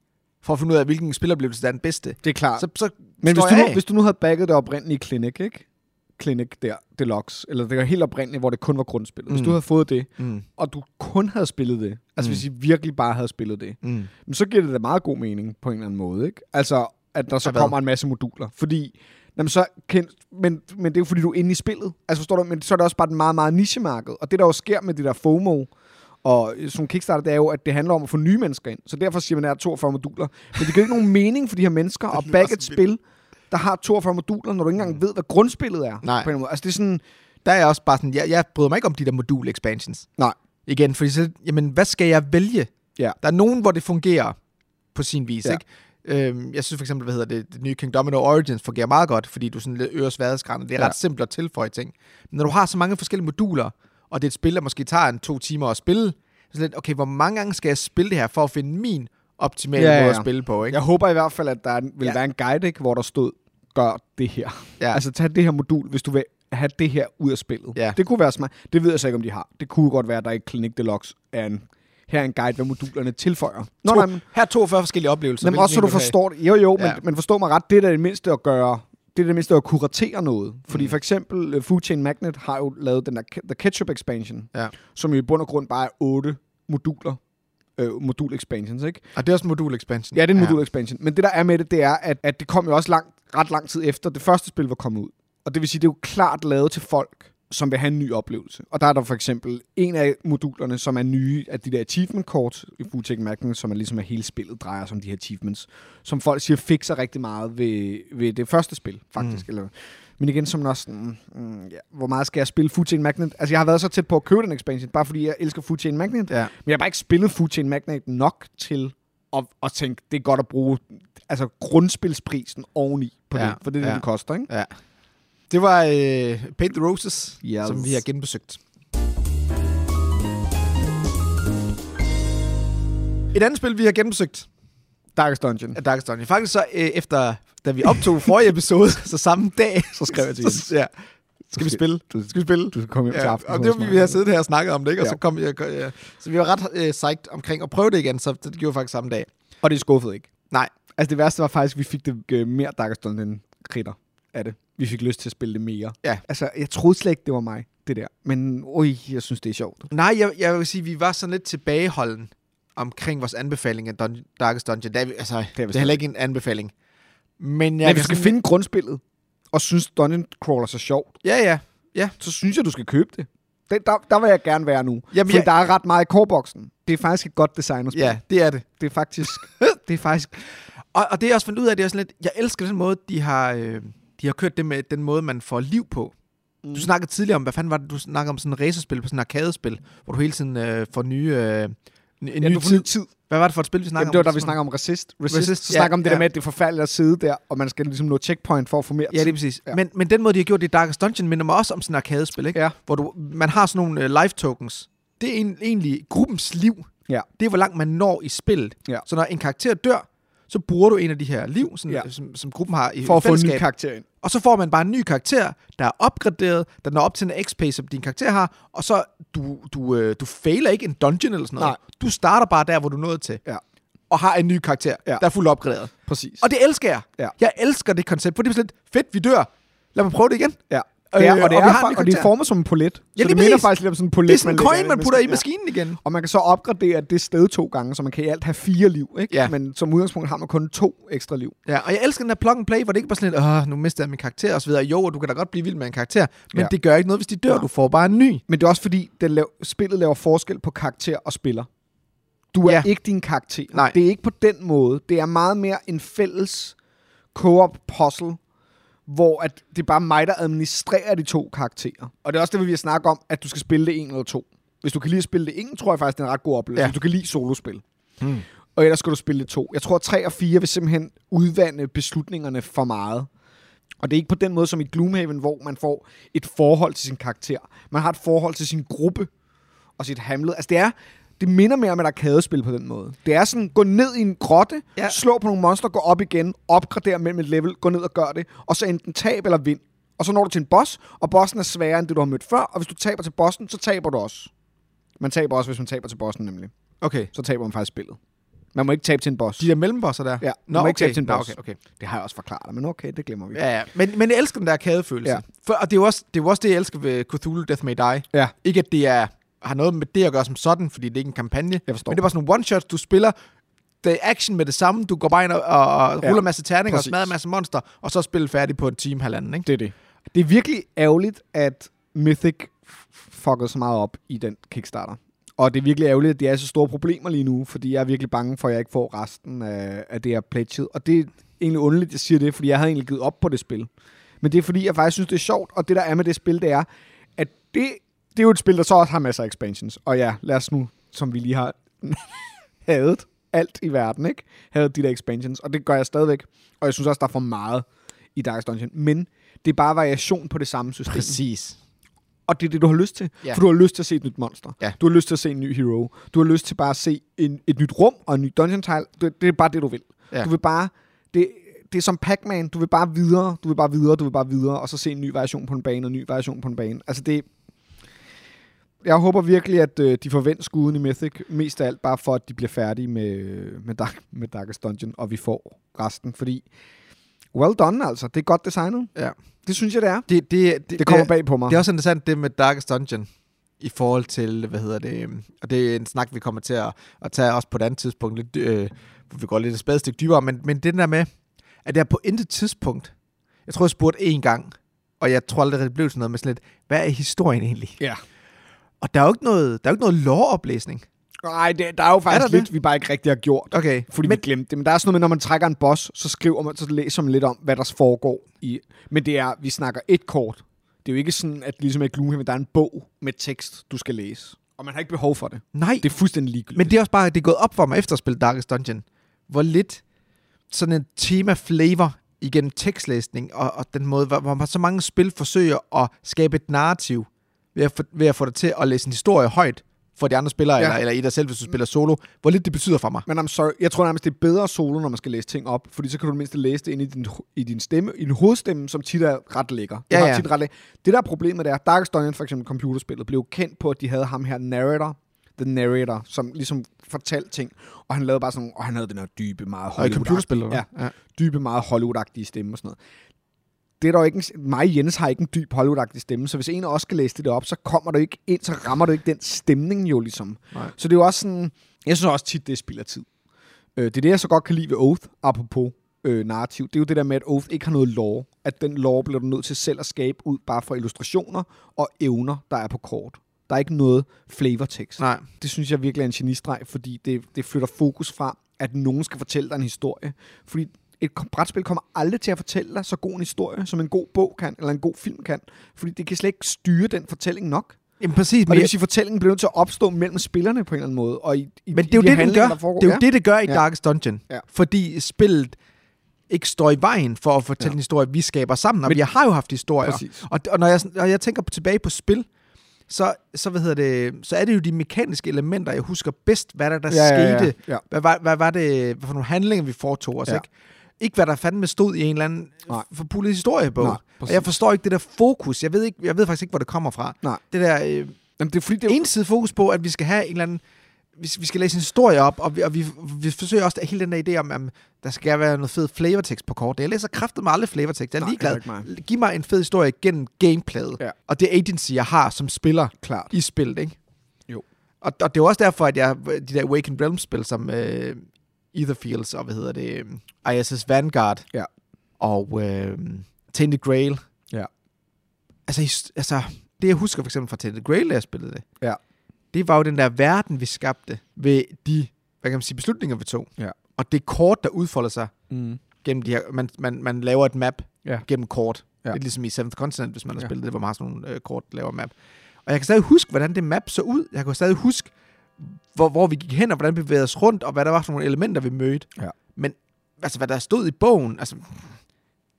for at finde ud af, hvilken spiloplevelse der er den bedste, Det er klart. så, så Men hvis du, nu, hvis du nu havde bagget det oprindelige Clinic, ikke? Clinic der, Deluxe, eller det var helt oprindeligt, hvor det kun var grundspillet. Hvis Mm. du havde fået det, Mm, og du kun havde spillet det, altså Mm. hvis I virkelig bare havde spillet det, mm. men så giver det da meget god mening på en eller anden måde, ikke? Altså, at der så hvad? kommer en masse moduler. Fordi, jamen så kan, men, men det er jo fordi, du er inde i spillet. Altså forstår du, men så er det også bare et meget, meget nichemarked. Og det der jo sker med det der FOMO, Og sådan nogle Kickstarter, det er jo, at det handler om at få nye mennesker ind. Så derfor siger man, at der er 42 moduler. Men det giver ikke nogen mening for de her mennesker at bagge et spil, der har 42 moduler, når du ikke engang ved, hvad grundspillet er. Nej. På en måde. Altså det er sådan, Der er jeg også bare sådan, jeg, jeg bryder mig ikke om de der modul expansions. nej, Igen, fordi så, jamen, hvad skal jeg vælge? Ja. Der er nogen, hvor det fungerer på sin vis, Ja. ikke? Øhm, jeg synes for eksempel, hvad hedder det, det nye King Domino Origins fungerer meget godt, fordi du sådan lidt øger sværhedsgraden. Det er Ja. ret simpelt at tilføje ting. Men når du har så mange forskellige moduler, og det er et spil, der måske tager en to timer at spille, så lidt, okay, hvor mange gange skal jeg spille det her, for at finde min optimale Ja, ja, måde at spille på, ikke? Jeg håber i hvert fald, at der vil Ja. være en guide, ikke, hvor der stod, gør det her. Ja. Altså tag det her modul, hvis du vil have det her ud af spillet. Ja. Det kunne være smart. Det ved jeg så ikke, om de har. Det kunne godt være, at der i Clinic Deluxe er en, her er en guide, hvad modulerne tilføjer. Nå, to, nej, men, her er 42 forskellige oplevelser. men også så du forstår det. Jo, jo, Ja. men, men forstå mig ret, det er det mindste at gøre det er det mindste at kuratere noget. Fordi Mm. for eksempel uh, Food Chain Magnet har jo lavet den der The Ketchup Expansion, Ja. som jo i bund og grund bare er otte moduler. Øh, modul expansions, ikke? Og det er også modul expansion. Ja, det er en modul expansion. Men det der er med det, det er, at, at det kom jo også lang, ret lang tid efter det første spil var kommet ud. Og det vil sige, det er jo klart lavet til folk, som vil have en ny oplevelse. Og der er der for eksempel en af modulerne, som er nye af de der achievement kort i Foodtech Magnet, som er ligesom at hele spillet drejer sig om de her achievements, som folk siger fikser rigtig meget ved, ved det første spil, faktisk. Mm. Eller, men igen, som også sådan, mm, ja, hvor meget skal jeg spille Food Chain Magnet? Altså, jeg har været så tæt på at købe den expansion, bare fordi jeg elsker Food Chain Magnet. Ja. Men jeg har bare ikke spillet Food Chain Magnet nok til at, at tænke, det er godt at bruge altså grundspilsprisen oveni på Ja, det, for det er det, ja. det koster, ikke? Ja. Det var øh, Paint the Roses, Yes. som vi har genbesøgt. Et andet spil, vi har genbesøgt, Darkest Dungeon. er Darkest Dungeon. Faktisk så øh, efter, da vi optog forrige episode, så samme dag, Så skrev jeg til Jens. ja, skal vi spille? Du, Skal vi spille? du skal komme hjem til Ja, aften. og det var, vi har siddet her og snakket om det, ikke? Og Ja. så, kom jeg, ja. så vi var ret øh, psyched omkring at prøve det igen, så det gjorde faktisk samme dag. Og det skuffede ikke. Nej. Altså det værste var faktisk, at vi fik det øh, mere Darkest Dungeon kritter af det. Vi fik lyst til at spille det mere. Ja. Altså, jeg troede slet ikke, det var mig, det der. Men ui, jeg synes, det er sjovt. Nej, jeg, jeg vil sige, vi var sådan lidt tilbageholden omkring vores anbefaling af Dun- Darkest Dungeon. Det er, vi- altså, det er, vi det er heller ikke en anbefaling. Men jeg Men du skal sådan- finde grundspillet, og synes Dungeon Crawler så sjovt, Ja, ja. så synes jeg, du skal købe det. det der, der vil jeg gerne være nu. Jamen, Fordi jeg- der er ret meget i korboksen. Det er faktisk et godt designerspil. Ja, det er det. Det er faktisk... det er faktisk... Og, og det jeg også fundet ud af, det er sådan lidt, jeg elsker den måde, de har, øh, de har kørt det med den måde, man får liv på. Mm. Du snakkede tidligere om, hvad fanden var det, du snakkede om sådan et racerspil på sådan en arkadespil, hvor du hele tiden øh, får nye, øh, en, en Ja, ny tid. tid. Hvad var det for et spil, vi snakkede Jamen, det var om? da vi snakker om Resist. Resist, Resist, så ja, snakker om det ja. der med, at det er forfærdeligt at sidde der, og man skal ligesom nå checkpoint for at få mere Ja, det er præcis. Ja. Men, men den måde, de har gjort det i Darkest Dungeon, minder mig også om sådan et arkadespil, ikke? Ja. Hvor du, man har sådan nogle uh, life tokens. Det er en, egentlig gruppens liv. Ja. Det er, hvor langt man når i spillet. Ja. Så når en karakter dør, så bruger du en af de her liv, sådan, Ja. ja. som, som gruppen har i For at få en ny fællesskab. karakter ind. Og så får man bare en ny karakter, der er opgraderet, der når op til en XP, som din karakter har, og så du, du, øh, du fejler ikke en dungeon eller sådan noget. Nej. Du starter bare der, hvor du nået til, Ja. og har en ny karakter, Ja. der er fuldt opgraderet. Præcis. Og det elsker jeg. Ja. Jeg elsker det koncept, for det er sådan lidt fedt, vi dør. Lad mig prøve det igen. Ja. Det er, og, det og er, en fa- og det er formet som en polet. så lige det minder faktisk lidt om sådan en polet, Det er sådan en coin, man putter i maskinen. maskinen igen. Og man kan så opgradere det sted to gange, så man kan i alt have fire liv. Ikke? Ja. Men som udgangspunkt har man kun to ekstra liv. Ja, og jeg elsker den der plug and play, hvor det ikke bare sådan lidt, åh, nu mister jeg min karakter og så videre. Jo, og du kan da godt blive vild med en karakter, men Ja. ja. det gør ikke noget, hvis de dør. Ja. Du får bare en ny. Men det er også fordi, det lav, spillet laver forskel på karakter og spiller. Du er Ja. ikke din karakter. Nej. Det er ikke på den måde. Det er meget mere en fælles co-op puzzle, hvor at det er bare mig, der administrerer de to karakterer. Og det er også det, vi vil snakke om, at du skal spille det en eller to. Hvis du kan lide at spille det en, tror jeg faktisk, det er en ret god oplevelse. Ja. Hvis du kan lide solospil. Hmm. Og ellers skal du spille det to. Jeg tror, at 3 og 4 vil simpelthen udvande beslutningerne for meget. Og det er ikke på den måde som i Gloomhaven, hvor man får et forhold til sin karakter. Man har et forhold til sin gruppe og sit hamlet. Altså det er, det minder mere om et arkadespil på den måde. Det er sådan, gå ned i en grotte, ja. Slå på nogle monster, gå op igen, opgradere mellem et level, gå ned og gør det, og så enten tab eller vind. Og så når du til en boss, og bossen er sværere end det, du har mødt før, og hvis du taber til bossen, så taber du også. Man taber også, hvis man taber til bossen nemlig. Okay. Så taber man faktisk spillet. Man må ikke tabe til en boss. De der mellembosser der? Ja, Nå, man må ikke okay. tabe til en Nå, boss. okay, okay. Det har jeg også forklaret dig, men okay, det glemmer vi. Ja, ja. Men, men jeg elsker den der arkadefølelse. Ja. Ja. For, og det er, jo også, det er jo også det, jeg elsker ved Cthulhu Death May Die. Ja. Ikke at det er, har noget med det at gøre som sådan, fordi det er ikke en kampagne. Jeg forstår. Men det er bare sådan nogle one-shots, du spiller. Det er action med det samme. Du går bare ind og, og, og Ja, ruller en masse terninger og præcis. smadrer en masse monster, og så spiller færdig på en time halvanden, ikke? Det er det. Det er virkelig ærgerligt, at Mythic fuckede så meget op i den Kickstarter. Og det er virkelig ærgerligt, at det er så store problemer lige nu, fordi jeg er virkelig bange for, at jeg ikke får resten af, af det her pledget. Og det er egentlig underligt, at jeg siger det, fordi jeg havde egentlig givet op på det spil. Men det er fordi, jeg faktisk synes, det er sjovt, og det der er med det spil, det er, at det, det er jo et spil, der så også har masser af expansions. Og ja, lad os nu, som vi lige har hadet alt i verden, ikke? Hadet de der expansions, og det gør jeg stadigvæk. Og jeg synes også, der er for meget i Darkest Dungeon. Men det er bare variation på det samme system. Præcis. Og det er det, du har lyst til. Ja. For du har lyst til at se et nyt monster. Ja. Du har lyst til at se en ny hero. Du har lyst til bare at se en, et nyt rum og en ny dungeon tile. Det, det er bare det, du vil. Ja. Du vil bare... Det, det er som Pac-Man. Du vil bare videre, du vil bare videre, du vil bare videre, og så se en ny variation på en bane, og en ny variation på en bane. Altså det... Jeg håber virkelig, at øh, de forventer skuden i Mythic, mest af alt bare for, at de bliver færdige med, med, Dark, med Darkest Dungeon, og vi får resten, fordi... Well done, altså. Det er godt designet. Ja. Det synes jeg, det er. Det, det, det, Det kommer bag på mig. Det er også interessant det med Darkest Dungeon i forhold til, hvad hedder det, øhm, og det er en snak, vi kommer til at, at tage også på et andet tidspunkt, lidt, øh, hvor vi går lidt et spadestik dybere, men, men det der med, at jeg på intet tidspunkt, jeg tror, jeg spurgte en gang, og jeg tror aldrig, det blev sådan noget med sådan lidt, hvad er historien egentlig? Ja. Og der er jo ikke noget, der er jo ikke noget lore-oplæsning. Nej, det, der er jo faktisk Er der lidt, det? vi bare ikke rigtig har gjort. Okay, Fordi men, vi glemte det. Men der er sådan noget med, når man trækker en boss, så skriver man, så læser man lidt om, hvad der foregår i. Men det er, vi snakker et kort. Det er jo ikke sådan, at ligesom i Gloomhaven, der er en bog med tekst, du skal læse. Og man har ikke behov for det. nej, Det er fuldstændig ligegyldigt. Men det er også bare, det er gået op for mig efter at spille Darkest Dungeon, hvor lidt sådan en tema-flavor igennem tekstlæsning, og, og den måde, hvor, hvor man så mange spil forsøger at skabe et narrativ, ved at, få, ved at få dig til at læse en historie højt for de andre spillere, Ja. eller, eller i dig selv, hvis du spiller solo, hvor lidt det betyder for mig. Men I'm sorry, jeg tror nærmest, det er bedre solo, når man skal læse ting op, fordi så kan du mindst læse det ind i din, i din stemme, i din hovedstemme, som tit er ret lækker. Det, Ja, ja. Tit ret lækker. det der er problemet er, Darkest Dungeon, for eksempel computerspillet, blev kendt på, at de havde ham her narrator, the narrator, som ligesom fortalte ting, og han lavede bare sådan, og han havde den her dybe, meget Hollywood Ja, ja. dybe, meget Hollywood-agtige stemme og sådan noget. Det er der ikke en, mig og Jens har ikke en dyb Hollywood-agtig stemme, så hvis en af os skal læse det op, så kommer du ikke ind, så rammer du ikke den stemning jo ligesom. Nej. Så det er jo også sådan, jeg synes også tit, det er af tid. Øh, det er det, jeg så godt kan lide ved Oath, apropos øh, narrativ. Det er jo det der med, at Oath ikke har noget lore. At den lore bliver du nødt til selv at skabe ud, bare for illustrationer og evner, der er på kort. Der er ikke noget flavortekst. Nej. Det synes jeg virkelig er en genistreg, fordi det, det flytter fokus fra, at nogen skal fortælle dig en historie. Fordi et brætspil kommer aldrig til at fortælle dig så god en historie, som en god bog kan, eller en god film kan. Fordi det kan slet ikke styre den fortælling nok. Jamen præcis, Og men, det vil sige, at fortællingen bliver nødt til at opstå mellem spillerne på en eller anden måde. Og i, i, men det er jo de det, den gør. foregår. Det er jo Ja. det, det gør i Ja. Darkest Dungeon. Ja. Fordi spillet ikke står i vejen for at fortælle Ja. en historie, vi skaber sammen. Og Men- vi har jo haft historier. Præcis. Og, og når, jeg, når jeg tænker tilbage på spil, så, så, hvad hedder det, så er det jo de mekaniske elementer, jeg husker bedst, hvad der, der Ja, ja, ja, skete. ja. Hvad, var, hvad var det hvad for nogle handlinger, vi foretog os, Ja. ikke? Ikke hvad der fandme stod i en eller anden Nej. forpullet historiebog. Nej, og jeg forstår ikke det der fokus. Jeg ved, ikke, jeg ved faktisk ikke, hvor det kommer fra. Nej. Det der øh, Jamen, det er fordi, det er ensidige fokus på, at vi skal have en eller anden vi, vi skal læse en historie op, og vi, og vi, vi forsøger også hele den der idé om, at der skal være noget fed flavortekst på kort. Jeg læser kraftet med aldrig flavortekst. Jeg er Nej, ligeglad. ikke Giv mig en fed historie gennem gameplayet. Ja. Og det agency, jeg har som spiller klart. i spillet, ikke? Jo. Og, og det er også derfor, at jeg, de der Awakened Realms-spil, som øh, Etherfields og hvad hedder det, øh, ISS Vanguard Ja. og øh, Tainted Grail. Ja. Altså, altså, det jeg husker for eksempel fra Tainted Grail, da jeg spillede det, Ja. det var jo den der verden, vi skabte ved de hvad kan man sige, beslutninger, vi tog. Ja. Og det kort, der udfolder sig Mm. gennem de her, man, man, man laver et map Ja. gennem kort. Ja. Lidt ligesom i Seventh Continent, hvis man har Ja. spillet det, hvor man har sådan nogle øh, kort, laver map. Og jeg kan stadig huske, hvordan det map så ud. Jeg kan stadig huske, hvor, hvor vi gik hen, og hvordan vi bevægede os rundt, og hvad der var for nogle elementer, vi mødte. Ja. Men altså, hvad der stod i bogen, altså,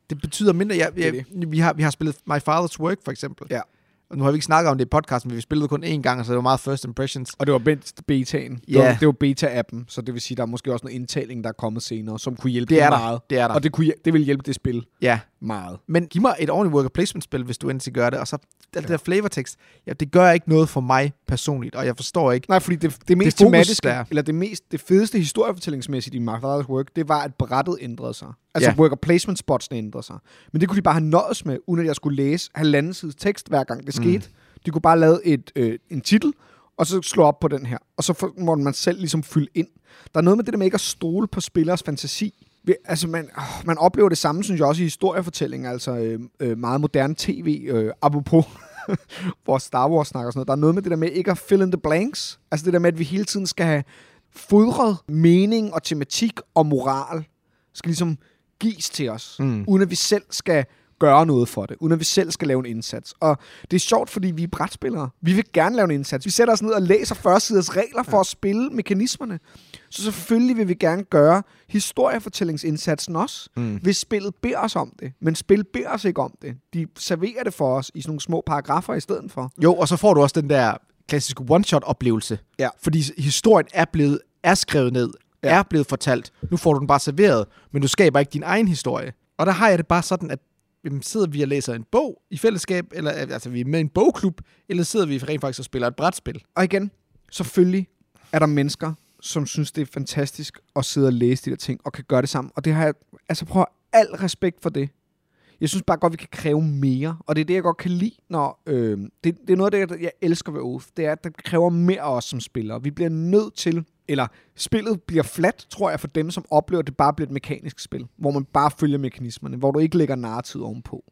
det betyder mindre. Jeg, Det er jeg, vi, har, vi har spillet My Father's Work, for eksempel. Ja. Og nu har vi ikke snakket om det i podcasten, men vi spillede kun én gang, så det var meget first impressions. Og det var betaen. Det, Ja. var, det var beta-appen, så det vil sige, der er måske også noget indtaling, der er kommet senere, som kunne hjælpe Det er det der. meget. Det er der. Og det, kunne, det vil hjælpe det spil Ja. Meget. Men giv mig et ordentligt worker placement spil, hvis du endelig gør det. Og så alt det der flavortekst, ja, det gør ikke noget for mig personligt, og jeg forstår ikke. Nej, fordi det, det mest Det fokus, tematiske, der er. eller det, mest, det fedeste historiefortællingsmæssigt i Father's Work, det var, at brættet ændrede sig. Altså Ja. worker placement spotsene ændrede sig. Men det kunne de bare have nøjes med, uden at jeg skulle læse halvanden side tekst, hver gang det Mm. skete. De kunne bare lave et, øh, en titel, og så slå op på den her. Og så må man selv ligesom fylde ind. Der er noget med det der med ikke at stole på spillers fantasi. Altså, man, man oplever det samme, synes jeg også, i historiefortællinger. Altså, øh, øh, meget moderne tv. Øh, apropos, vores Star Wars snak og sådan noget. Der er noget med det der med ikke at fill in the blanks. Altså det der med, at vi hele tiden skal have fodret mening og tematik og moral. Skal ligesom gives til os, Mm. uden at vi selv skal gøre noget for det, uden at vi selv skal lave en indsats. Og det er sjovt, fordi vi er brætspillere. Vi vil gerne lave en indsats. Vi sætter os ned og læser førstsiders regler for at spille mekanismerne. Så selvfølgelig vil vi gerne gøre historiefortællingsindsatsen også, Mm. hvis spillet beder os om det. Men spil beder os ikke om det. De serverer det for os i sådan nogle små paragrafer i stedet for. Jo, og så får du også den der klassiske one-shot-oplevelse. Ja. Fordi historien er blevet er skrevet ned, ja. er blevet fortalt. Nu får du den bare serveret, men du skaber ikke din egen historie. Og der har jeg det bare sådan, at jamen, sidder vi og læser en bog i fællesskab, eller altså vi er med i en bogklub, eller sidder vi rent faktisk og spiller et brætspil? Og igen, selvfølgelig er der mennesker, som synes, det er fantastisk at sidde og læse de der ting, og kan gøre det sammen. Og det har jeg, altså prøv at al respekt for det. Jeg synes bare godt, vi kan kræve mere. Og det er det, jeg godt kan lide, når... Øh, det, det er noget af det, jeg elsker ved Oath. Det er, at det kræver mere af os som spillere. Vi bliver nødt til... Eller spillet bliver fladt, tror jeg, for dem, som oplever, at det bare bliver et mekanisk spil. Hvor man bare følger mekanismerne. Hvor du ikke lægger narrativ ovenpå.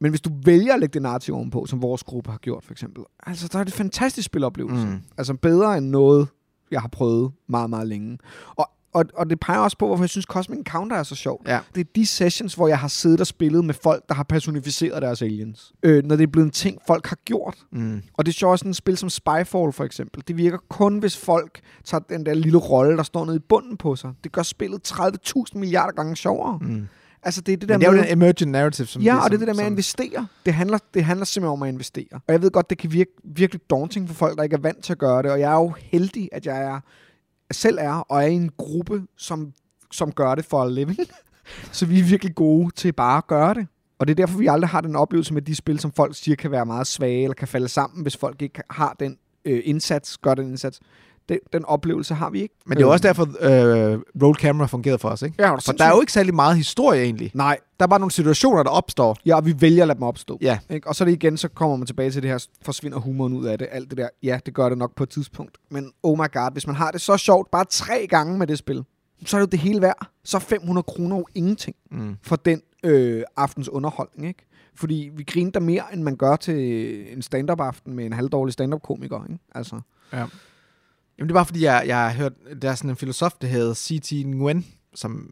Men hvis du vælger at lægge det narrativ ovenpå, som vores gruppe har gjort for eksempel, altså der er det fantastisk spiloplevelse. Mm. Altså bedre end noget, jeg har prøvet meget, meget længe. Og, og, og det peger også på, hvorfor jeg synes, Cosmic Encounter er så sjovt. Ja. Det er de sessions, hvor jeg har siddet og spillet med folk, der har personificeret deres aliens. Øh, når det er blevet en ting, folk har gjort. Mm. Og det er sjovt sådan et spil som Spyfall for eksempel. Det virker kun, hvis folk tager den der lille rolle, der står nede i bunden på sig. Det gør spillet 30.000 milliarder gange sjovere. Mm. Altså det er det der Men det er jo med... den emergent narrative, som Ja, det, og det er det der med at investere. Det handler, det handler simpelthen om at investere. Og jeg ved godt, det kan virke virkelig daunting for folk, der ikke er vant til at gøre det. Og jeg er jo heldig, at jeg er, selv er, og er i en gruppe, som, som gør det for a living. Så vi er virkelig gode til bare at gøre det. Og det er derfor, vi aldrig har den oplevelse med de spil, som folk siger kan være meget svage, eller kan falde sammen, hvis folk ikke har den øh, indsats, gør den indsats. Den, den oplevelse har vi ikke. Men det er også derfor, øh, roll camera fungerede for os, ikke? Ja, For der er jo ikke særlig meget historie egentlig. Nej, Der er bare nogle situationer, der opstår. Ja, og vi vælger at lade dem opstå. Ja. Ikke? Og så det igen, så kommer man tilbage til det her, forsvinder humoren ud af det, alt det der. Ja, det gør det nok på et tidspunkt. Men oh my god, hvis man har det så sjovt bare tre gange med det spil, så er det jo det hele værd. Så er 500 kroner jo ingenting Mm. for den øh, aftens underholdning, ikke? Fordi vi griner der mere, end man gør til en stand-up aften med en halvdårlig stand-up-komiker, ikke? Altså, Jamen, det er bare fordi, jeg, jeg har hørt, der er sådan en filosof, der hedder C.T. Nguyen, som,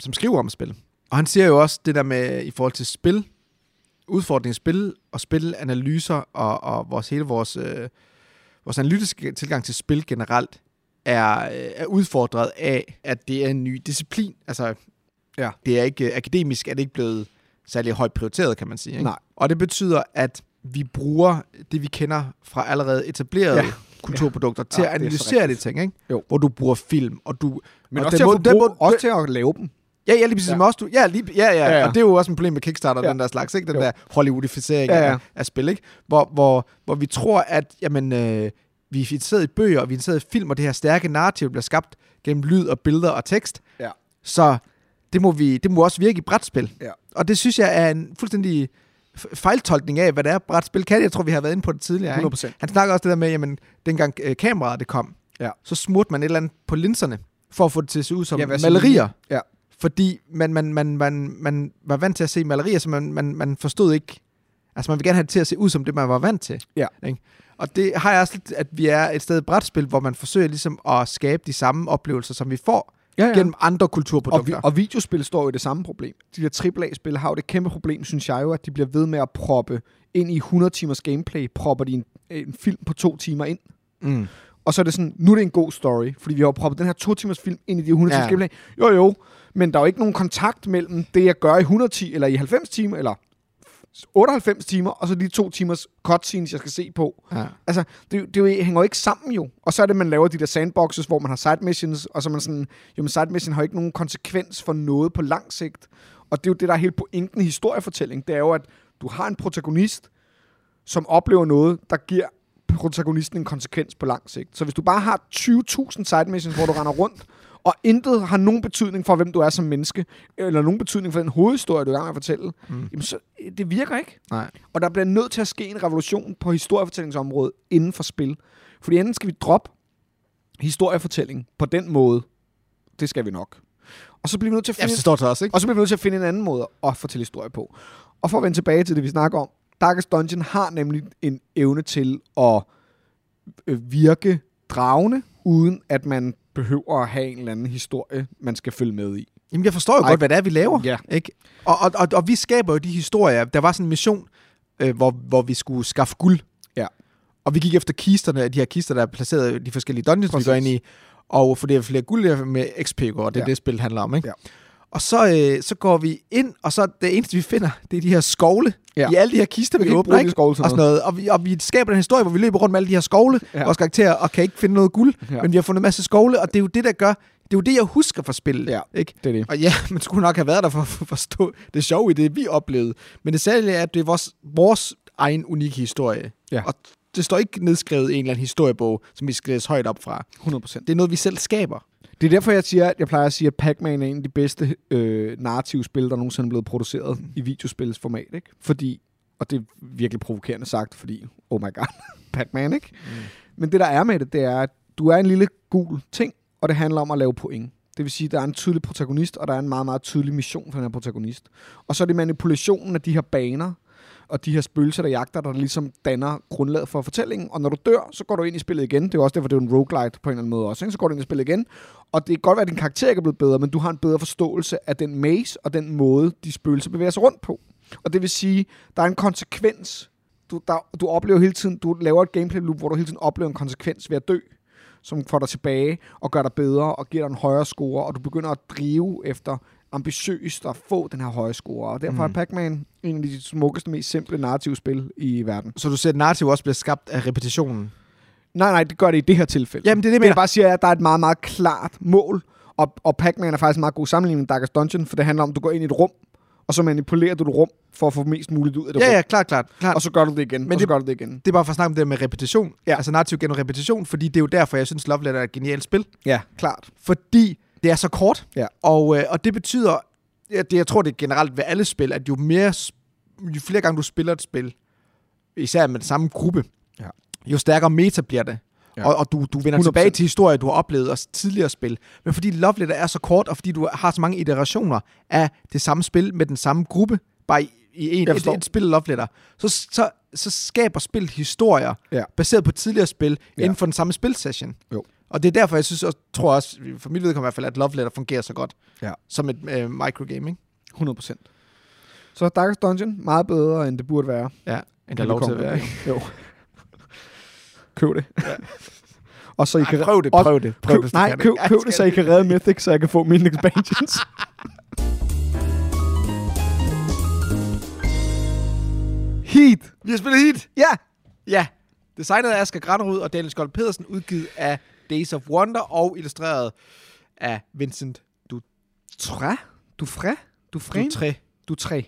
som skriver om spil. Og han siger jo også det der med, i forhold til spil, udfordring spil, og spilanalyser, og, og vores, hele vores, øh, vores analytiske tilgang til spil generelt, er, øh, er udfordret af, at det er en ny disciplin. Altså, Ja. det er ikke, akademisk er det ikke blevet særlig højt prioriteret, kan man sige. Ikke? Nej. Og det betyder, at vi bruger det, vi kender fra allerede etablerede Ja. Ja. kulturprodukter, til Ja, at så analysere de ting, ikke? Jo. Hvor du bruger film, og du... men og også, til at, den forbruge, måde- også til at lave dem. Ja, ja, lige præcis. Ja. Ja. Også, du, ja, lige, ja, ja, Ja, ja, ja. Og det er jo også en problem med Kickstarter, Ja. ja. den der slags, ikke? Den Jo. der Hollywoodificering Ja, ja, ja. ja. Af, af spil, ikke? Hvor, hvor, hvor vi tror, at jamen, øh, vi er interesseret i bøger, og vi er interesseret i film, og det her stærke narrativ bliver skabt gennem lyd og billeder og tekst. Ja. Så det må, vi, det må også virke i brætspil. Ja. Og det synes jeg er en fuldstændig fejltolkning af, hvad det er, brætspil kan. Jeg tror, vi har været inde på det tidligere. Ikke? 100%. Han snakker også det der med, jamen, dengang øh, kameraet det kom, Ja. så smurte man et eller andet på linserne, for at få det til at se ud som Ja, malerier. Ja. Fordi man, man, man, man, man var vant til at se malerier, så man, man, man forstod ikke... Altså, man vil gerne have det til at se ud som det, man var vant til. Ja. Ikke? Og det har jeg også lidt, at vi er et sted i brætspil, hvor man forsøger ligesom at skabe de samme oplevelser, som vi får Ja, ja. gennem andre Og, vi, kulturprodukter. og videospil står jo i det samme problem. De der AAA-spil har jo det kæmpe problem, synes jeg jo, at de bliver ved med at proppe ind i 100 timers gameplay, propper de en, en film på to timer ind. mm. Og så er det sådan, nu er det en god story, fordi vi har proppet den her to timers film ind i de 100 timers Ja. gameplay. Jo jo, men der er jo ikke nogen kontakt mellem det, jeg gør i 110 eller i 90 timer, eller 98 timer, og så de to timers cutscenes, jeg skal se på. ja. Altså, det, det hænger jo ikke sammen jo. Og så er det, man laver de der sandboxes, hvor man har side missions, og så man sådan, jo, men side mission har ikke nogen konsekvens for noget på lang sigt. Og det er jo det, der er hele pointen i historiefortælling. Det er jo, at du har en protagonist, som oplever noget, der giver protagonisten en konsekvens på lang sigt. Så hvis du bare har 20.000 side missions, hvor du render rundt, og intet har nogen betydning for, hvem du er som menneske, eller nogen betydning for den hovedhistorie, du er i gang med at fortælle, Mm. jamen så, det virker ikke. Nej. Og der bliver nødt til at ske en revolution på historiefortællingsområdet inden for spil. Fordi enten skal vi droppe historiefortælling på den måde. Det skal vi nok. Og så bliver vi nødt til at Ja, finde, det også, ikke? og så bliver vi nødt til at finde en anden måde at fortælle historie på. Og for at vende tilbage til det, vi snakker om, Darkest Dungeon har nemlig en evne til at øh, virke dragende, uden at man behøver at have en eller anden historie, man skal følge med i. Jamen, jeg forstår jo Ej. godt, hvad det er, vi laver. Ja. Ikke? Og, og, og, og vi skaber jo de historier. Der var sådan en mission, øh, hvor, hvor vi skulle skaffe guld. Ja. Og vi gik efter kisterne, de her kister, der er placeret i de forskellige dungeons, Præcis. Vi går ind i. Og for det er flere guld med XP, og det er Ja. det, spil handler om. Ikke? Ja. Og så, øh, så går vi ind, og så det eneste, vi finder, det er de her skovle Ja. i alle de her kister, vi, Vi kan kan åbne. bruge Ikke? skovle og, sådan noget. Og, vi, og vi skaber en historie, hvor vi løber rundt med alle de her skovle, ja. Vores karakterer, og kan ikke finde noget guld. Ja. Men vi har fundet en masse skovle, og det er jo det, der gør... Det er jo det, jeg husker fra spillet. Ja. Ikke? Det er det. Og ja, man skulle nok have været der for at forstå det sjove i det, vi oplevede. Men det særlige er, at det er vores, vores egen unikke historie. Ja. Og det står ikke nedskrevet i en eller anden historiebog, som vi skal læse højt op fra. 100%. Det er noget, vi selv skaber. Det er derfor, jeg siger, at jeg plejer at sige, at Pac-Man er en af de bedste øh, narrative spil, der nogensinde er blevet produceret i videospilsformat. Ikke? Fordi, og det er virkelig provokerende sagt, fordi, oh my god, Pac-Man, ikke? Mm. Men det, der er med det, det er, at du er en lille gul ting, og det handler om at lave point. Det vil sige, at der er en tydelig protagonist, og der er en meget, meget tydelig mission for den her protagonist. Og så er det manipulationen af de her baner, og de her spøgelser, der jagter, der ligesom danner grundlaget for fortællingen. Og når du dør, så går du ind i spillet igen. Det er også derfor, det er en roguelite på en eller anden måde også. Ikke? Så går du ind i spillet igen. Og det kan godt være, at din karakter ikke er blevet bedre, men du har en bedre forståelse af den maze og den måde, de spøgelser bevæger sig rundt på. Og det vil sige, der er en konsekvens. Du, der, du oplever hele tiden, du laver et gameplay loop, hvor du hele tiden oplever en konsekvens ved at dø som får dig tilbage og gør dig bedre og giver dig en højere score, og du begynder at drive efter ambitiøst at få den her høje score. Og derfor Mm. er Pac-Man en af de smukkeste, mest simple narrative spil i verden. Så du ser, at narrativ også bliver skabt af repetitionen. Nej, nej, det gør det i det her tilfælde. Jamen, det er det, det jeg bare siger, er, at der er et meget, meget klart mål, og, og Pac-Man er faktisk en meget god sammenligning med Darkest Dungeon, for det handler om, at du går ind i et rum, og så manipulerer du et rum for at få mest muligt ud af det Ja, rum. ja, klart, klart. klart. Og så gør du det igen, Men og så det- gør du det igen. Det er bare for at snakke om det med repetition. Ja. Altså narrativ gennem repetition, fordi det er jo derfor, jeg synes, Love Letter er et genialt spil. Ja, klart. Fordi det er så kort. Ja. Og, øh, og det betyder, ja, det, jeg tror det er generelt ved alle spil, at jo mere, jo flere gange du spiller et spil, især med den samme gruppe, Ja. jo stærkere meta bliver det. Ja. Og, og du, du vender 100%. tilbage til historier, du har oplevet også tidligere spil. Men fordi Love Letter er så kort, og fordi du har så mange iterationer af det samme spil med den samme gruppe, bare i, i en, et, et spil Love Letter, så, så, så skaber spillet historier, Ja. baseret på tidligere spil, Ja. inden for den samme spilsession. Jo. Og det er derfor, jeg synes og tror også, for mit vedkommende i hvert fald, at Love Letter fungerer så godt. Ja. Som et øh, microgame, ikke? 100%. Så Darkest Dungeon, meget bedre, end det burde være. Ja, end der er lov til at være. ikke? Jo. Køb det. Ja. og så I Ej, kan prøv det, og- prøv det. Prøv køb, det, nej, det. køb, køb skal det, så I kan redde Mythic, så jeg kan få mine expansions. Heat. Vi har spillet Heat. Ja. Ja. Designet af Asger Granerud og Daniel Skold Pedersen, udgivet af Days of Wonder og illustreret af Vincent Træ? Du fræ? Du fræ? Dutré. Du træ.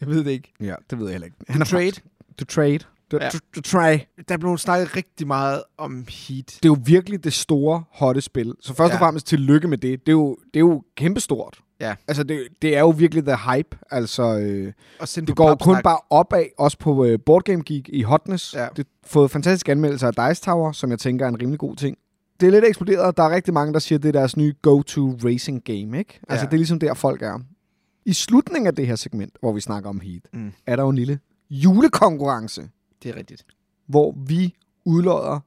Jeg ved det ikke. Ja, det ved jeg heller ikke. Han er trade. Du trade. Du, Ja. du, try. Der blev snakket rigtig meget om Heat. Det er jo virkelig det store, hotte spil. Så først. Ja. og fremmest tillykke med det. Det er jo, det er jo kæmpestort. Ja. Altså, det, det er jo virkelig the hype. Altså, øh, det går kun bare opad, også på øh, Board Game Geek i Hotness. Ja. Det har fået fantastiske anmeldelser af Dice Tower, som jeg tænker er en rimelig god ting. Det er lidt eksploderet. Der er rigtig mange, der siger, at det er deres nye go-to racing game, ikke? Altså, Ja. det er ligesom der, folk er. I slutningen af det her segment, hvor vi snakker om Heat, Mm. er der jo en lille julekonkurrence, Det er rigtigt. hvor vi udlodder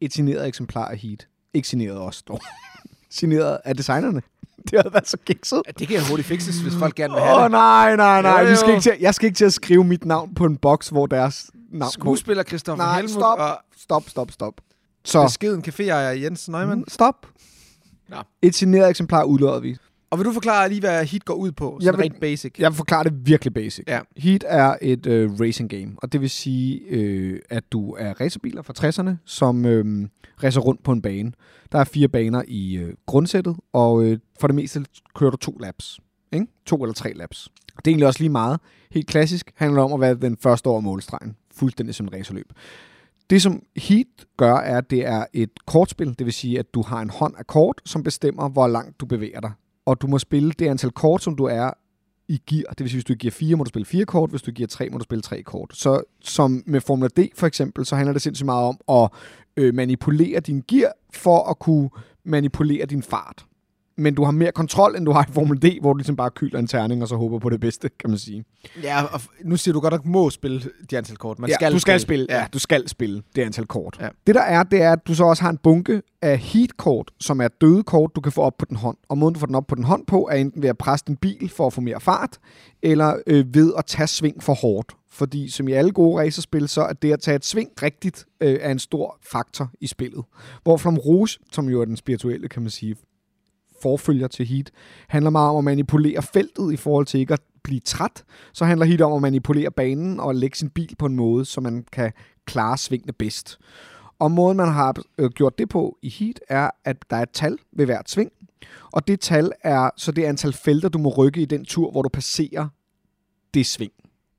et signeret eksemplar af Heat. Ikke signeret os, dog. signeret af designerne. Det havde været så kikset. Ja, det kan hurtigt fikses, hvis folk gerne vil Åh, have oh, det. nej, nej, nej. Jo, Vi skal jo. ikke til, jeg skal ikke til at skrive mit navn på en boks, hvor deres navn... Skuespiller Christoffer Nej, Helmut stop. og Stop, stop, stop. Så, beskeden caféejer Jens Neumann. Mm, stop. Nå. Et signeret eksemplar udlodder vi. Og vil du forklare lige, hvad Heat går ud på? Jeg Sådan vil- rent basic. Jeg vil forklare det virkelig basic. Ja. Heat er et øh, racing game, og det vil sige, øh, at du er racerbiler fra 60'erne, som øh, racer rundt på en bane. Der er fire baner i øh, grundsættet, og øh, for det meste kører du to laps. Ikke? To eller tre laps. Det er egentlig også lige meget. Helt klassisk handler det om at være den første over målstregen. Fuldstændig som et racerløb. Det, som Heat gør, er, at det er et kortspil. Det vil sige, at du har en hånd af kort, som bestemmer, hvor langt du bevæger dig. Og du må spille det antal kort, som du er i gear. Det vil sige, hvis du giver 4, må du spille 4 kort. Hvis du giver 3, må du spille 3 kort. Så som med Formula D for eksempel, så handler det sindssygt meget om at øh, manipulere din gear for at kunne manipulere din fart men du har mere kontrol, end du har i Formel D, hvor du ligesom bare kylder en terning, og så håber på det bedste, kan man sige. Ja, og nu siger du godt nok må spille de antal kort. Man ja, skal du skal spille. Ja. Ja, du skal spille det antal kort. Ja. Det der er, det er, at du så også har en bunke af heat-kort, som er døde kort, du kan få op på den hånd. Og måden, du får den op på den hånd på, er enten ved at presse din bil for at få mere fart, eller øh, ved at tage sving for hårdt. Fordi som i alle gode racerspil, så er det at tage et sving rigtigt øh, er en stor faktor i spillet. Hvor Flamme Rouge, som jo er den spirituelle, kan man sige, forfølger til Heat, handler meget om at manipulere feltet i forhold til ikke at blive træt. Så handler Heat om at manipulere banen og lægge sin bil på en måde, så man kan klare svingene bedst. Og måden, man har øh, gjort det på i Heat, er, at der er et tal ved hvert sving. Og det tal er så det antal felter, du må rykke i den tur, hvor du passerer det sving.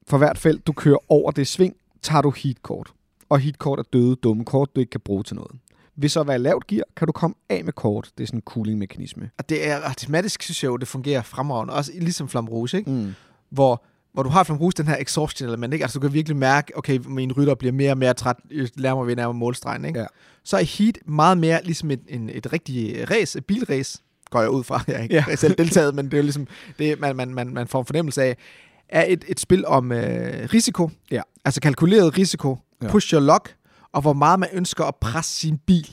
For hvert felt, du kører over det sving, tager du heatkort. Og heatkort er døde, dumme kort, du ikke kan bruge til noget. Ved så være lavt gear, kan du komme af med kort. Det er sådan en cooling-mekanisme. Og det er ret tematisk, synes jeg jo, det fungerer fremragende. Også ligesom Flamme Rouge, ikke? Mm. Hvor, hvor du har Flamme Rouge den her exhaustion element, ikke? Altså du kan virkelig mærke, okay, min rytter bliver mere og mere træt, jo nærmere vi nærmer målstregen, ikke? Ja. Så er Heat meget mere ligesom et, en, et rigtigt race, et bilrace, går jeg ud fra. Jeg har ikke Ja. selv deltaget, men det er jo ligesom det, man, man, man, man får en fornemmelse af, er et, et spil om øh, risiko. Ja. Altså kalkuleret risiko, ja. push your luck, og hvor meget man ønsker at presse sin bil.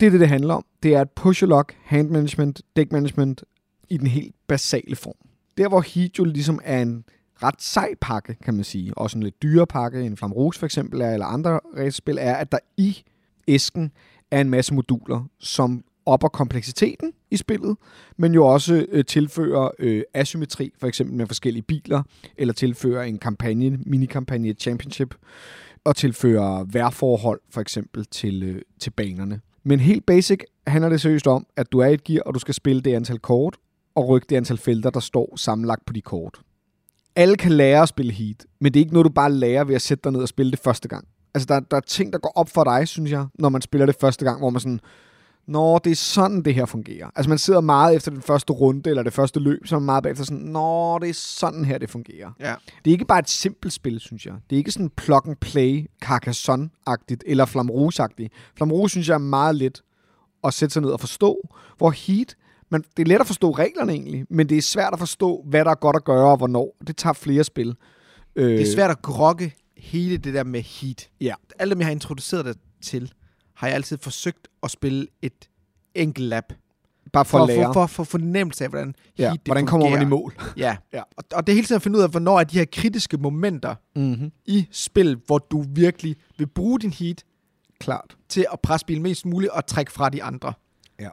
Det er det, det handler om. Det er et push lock, hand management, deck management i den helt basale form. Der, hvor Heat jo ligesom er en ret sej pakke, kan man sige, også en lidt dyre pakke, en Flamme Rouge for eksempel, er, eller andre racerspil, er, at der i æsken er en masse moduler, som opper kompleksiteten i spillet, men jo også øh, tilfører øh, asymmetri, for eksempel med forskellige biler, eller tilfører en kampagne, minikampagne, championship, og tilfører vejrforhold, for eksempel, til, øh, til banerne. Men helt basic handler det seriøst om, at du er i et gear, og du skal spille det antal kort, og rykke det antal felter, der står sammenlagt på de kort. Alle kan lære at spille Heat, men det er ikke noget, du bare lærer ved at sætte dig ned og spille det første gang. Altså, der, der er ting, der går op for dig, synes jeg, når man spiller det første gang, hvor man sådan, Nå, det er sådan, det her fungerer. Altså, man sidder meget efter den første runde, eller det første løb, så er man meget bagefter sådan, Nå, det er sådan her, det fungerer. Ja. Det er ikke bare et simpelt spil, synes jeg. Det er ikke sådan plug and play, Carcassonne-agtigt, eller. Flamme Rouge, synes jeg, er meget let at sætte sig ned og forstå, hvor Heat, man, det er let at forstå reglerne egentlig, men det er svært at forstå, hvad der er godt at gøre og hvornår. Det tager flere spil. Øh, Det er svært at grokke hele det der med heat. Ja. Alle dem, jeg har introduceret dig til, har jeg altid forsøgt at spille et enkelt lap. Bare for, For, at lære. for, for, for fornemmelse af, hvordan ja. heat det Hvordan kommer man i mål? Ja. Ja. Og, og det er hele tiden at finde ud af, hvornår er de her kritiske momenter Mm-hmm. i spil, hvor du virkelig vil bruge din heat Klart. til at presse bilen mest muligt og trække fra de andre. Ja.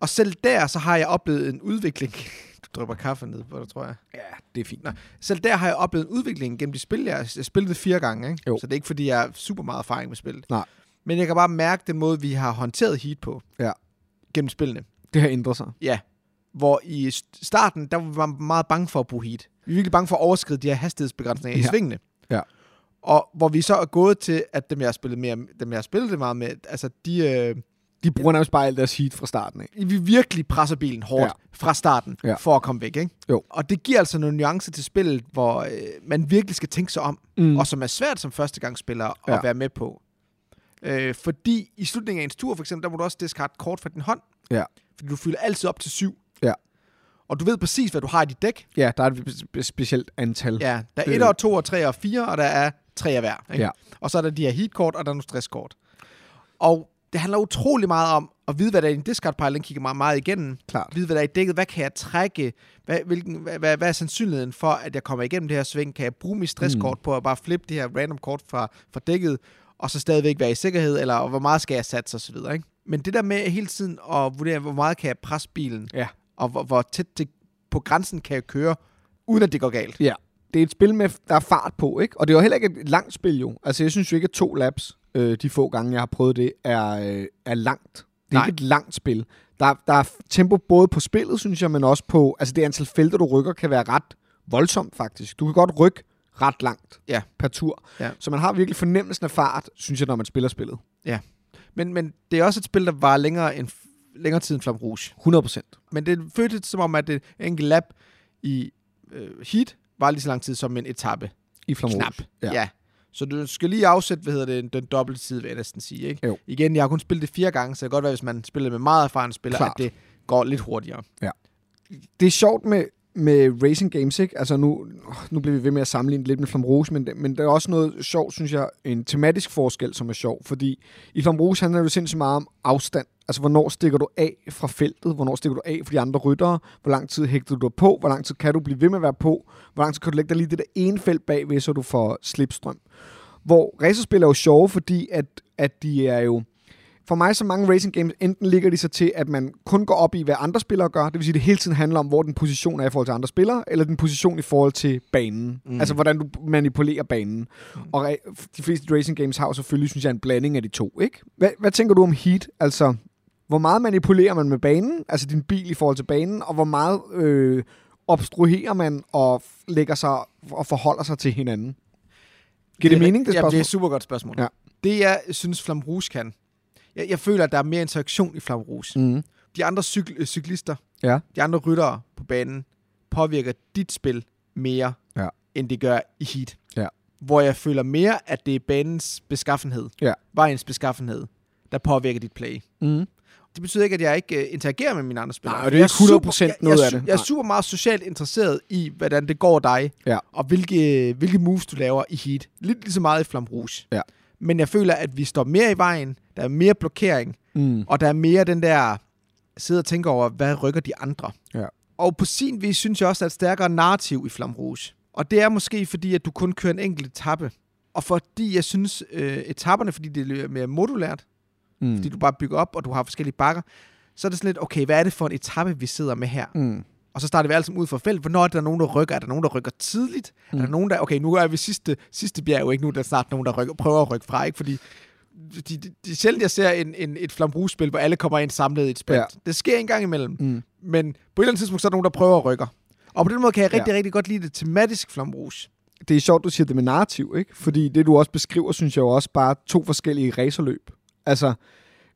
Og selv der, så har jeg oplevet en udvikling. Du drypper kaffe ned på det, tror jeg. Ja, det er fint. Nå, selv der har jeg oplevet en udvikling gennem de spil, jeg, spillede fire gange, ikke? Jo. så det er ikke, fordi jeg har super meget erfaring med spillet. Nej. Men jeg kan bare mærke den måde, vi har håndteret heat på Ja. gennem spillene. Det har ændret sig. Ja. Hvor i st- starten, der var man meget bange for at bruge heat. Vi er virkelig bange for at overskride de her hastighedsbegrænsninger ja. I svingene. Ja. Og hvor vi så er gået til, at dem, jeg har spillet, mere, dem, jeg har spillet det meget med, altså de, øh, De bruger nærmest bare alt deres heat fra starten af. vi virkelig presser bilen hårdt Ja. fra starten, Ja. for at komme væk. Ikke? Jo. Og det giver altså nogle nuancer til spillet, hvor øh, man virkelig skal tænke sig om, Mm. og som er svært som førstegangsspiller at Ja. være med på. Øh, fordi i slutningen af en tur, for eksempel, der må du også discard kort fra din hånd. Ja. Fordi du fylder altid op til syv. Ja. Og du ved præcis, hvad du har i dit dæk. Ja, der er et spe- specielt antal. Ja, der er Øh. 1 og 2 og 3 og 4, og der er 3 af hver. Ikke? Ja. Og så er der de her heatkort, og der er nogle stresskort. Og det handler utrolig meget om at vide, hvad der er i en discard-pile. Den kigger meget, meget igennem. Klart. Vide, hvad der er i dækket. Hvad kan jeg trække? Hvad, hvilken, hvad, hvad, hvad er sandsynligheden for, at jeg kommer igennem det her sving? Kan jeg bruge mit stresskort mm. på at bare flippe det her random kort fra, fra dækket, og så stadigvæk være i sikkerhed, eller hvor meget skal jeg satse osv. Ikke? Men det der med hele tiden at vurdere, hvor meget kan jeg presse bilen, Ja. og hvor, hvor tæt det, på grænsen kan jeg køre, uden at det går galt. Ja. Det er et spil, med der er fart på, ikke? Og det er jo heller ikke et langt spil, jo. Altså, jeg synes jo ikke, at to laps, øh, de få gange, jeg har prøvet det, er, øh, er langt. Det er Nej. ikke et langt spil. Der, der er tempo både på spillet, synes jeg, men også på... Altså, det antal felter, du rykker, kan være ret voldsomt, faktisk. Du kan godt rykke ret langt Ja. per tur. Ja. Så man har virkelig fornemmelsen af fart, synes jeg, når man spiller spillet. Men, men det er også et spil, der var længere, end, længere tid end Flamme Rouge. 100 procent. Men det føltes som om, at det enkelt lap i øh, heat var lige så lang tid som en etape. I Knap. Rouge. Ja. ja. Så du skal lige afsætte, hvad hedder det, den dobbelte tid, vil jeg næsten sige. Ikke? Jo. Igen, jeg har kun spillet det fire gange, så det kan godt være, hvis man spiller med meget erfaren spiller, Klart. at det går lidt hurtigere. det er sjovt med, med racing games, ikke? Altså nu, nu bliver vi ved med at sammenligne lidt med Flamrouge, men, men der er også noget sjovt, synes jeg, en tematisk forskel, som er sjov, fordi i Flamrouge handler det jo sindssygt meget om afstand. Altså, hvornår stikker du af fra feltet? Hvornår stikker du af for de andre ryttere? Hvor lang tid hægter du dig på? Hvor lang tid kan du blive ved med at være på? Hvor lang tid kan du lægge dig lige det der ene felt bagved, så du får slipstrøm? Hvor racerspil er jo sjove, fordi at, at de er jo... For mig så mange racing games, enten ligger de så til, at man kun går op i, hvad andre spillere gør. Det vil sige, at det hele tiden handler om, hvor den position er i forhold til andre spillere, eller den position i forhold til banen. Mm. Altså, hvordan du manipulerer banen. Mm. Og de fleste racing games har jo selvfølgelig, synes jeg, en blanding af de to. Ikke? Hvad, hvad tænker du om Heat? Altså, hvor meget manipulerer man med banen, altså din bil i forhold til banen, og hvor meget øh, obstruerer man og lægger sig og forholder sig til hinanden? Giver det, mening, det ja, spørgsmål? det er et super godt spørgsmål. Ja. Det, jeg synes, Flam Rouge kan, jeg, jeg føler, at der er mere interaktion i Flam Rouge. Mm. De andre cykel, øh, cyklister, Ja. de andre ryttere på banen, påvirker dit spil mere, Ja. end det gør i Heat. Ja. Hvor jeg føler mere, at det er banens beskaffenhed, Ja. vejens beskaffenhed, der påvirker dit play. Mm. Det betyder ikke, at jeg ikke uh, interagerer med mine andre spillere. Nej, det er Jeg ikke 100% super- jeg, noget jeg, af det. Jeg er super meget socialt interesseret i, hvordan det går dig, Ja. og hvilke, hvilke moves du laver i Heat. Lidt lige så meget i Flam Rouge. Ja. Men jeg føler, at vi står mere i vejen, der er mere blokering, Mm. og der er mere den der, sidde og tænke over, hvad rykker de andre. Ja. Og på sin vis synes jeg også, at der er et stærkere narrativ i Flam Rouge. Og det er måske fordi, at du kun kører en enkelt etape. Og fordi jeg synes, øh, etaperne, fordi det er mere modulært, Mm. fordi du bare bygger op, og du har forskellige bakker, så er det sådan lidt, okay, hvad er det for en etape, vi sidder med her? Mm. Og så starter vi alle sammen ud fra felt. Hvornår er der nogen, der rykker? Er der nogen, der rykker tidligt? Mm. Er der nogen, der... Okay, nu er vi sidste, sidste bjerg jo ikke. Nu er der snart nogen, der rykker, prøver at rykke fra, ikke? Fordi de, de, de, sjældent, jeg ser en, en, et flambrugspil, hvor alle kommer ind samlet i et sprint. Ja. Det sker en gang imellem. Mm. Men på et eller andet tidspunkt, så er der nogen, der prøver at rykke. Og på den måde kan jeg rigtig, Ja. rigtig godt lide det tematisk flambrugs. det er sjovt, du siger det med narrativ, ikke? Fordi det, du også beskriver, synes jeg jo også bare to forskellige racerløb. Altså,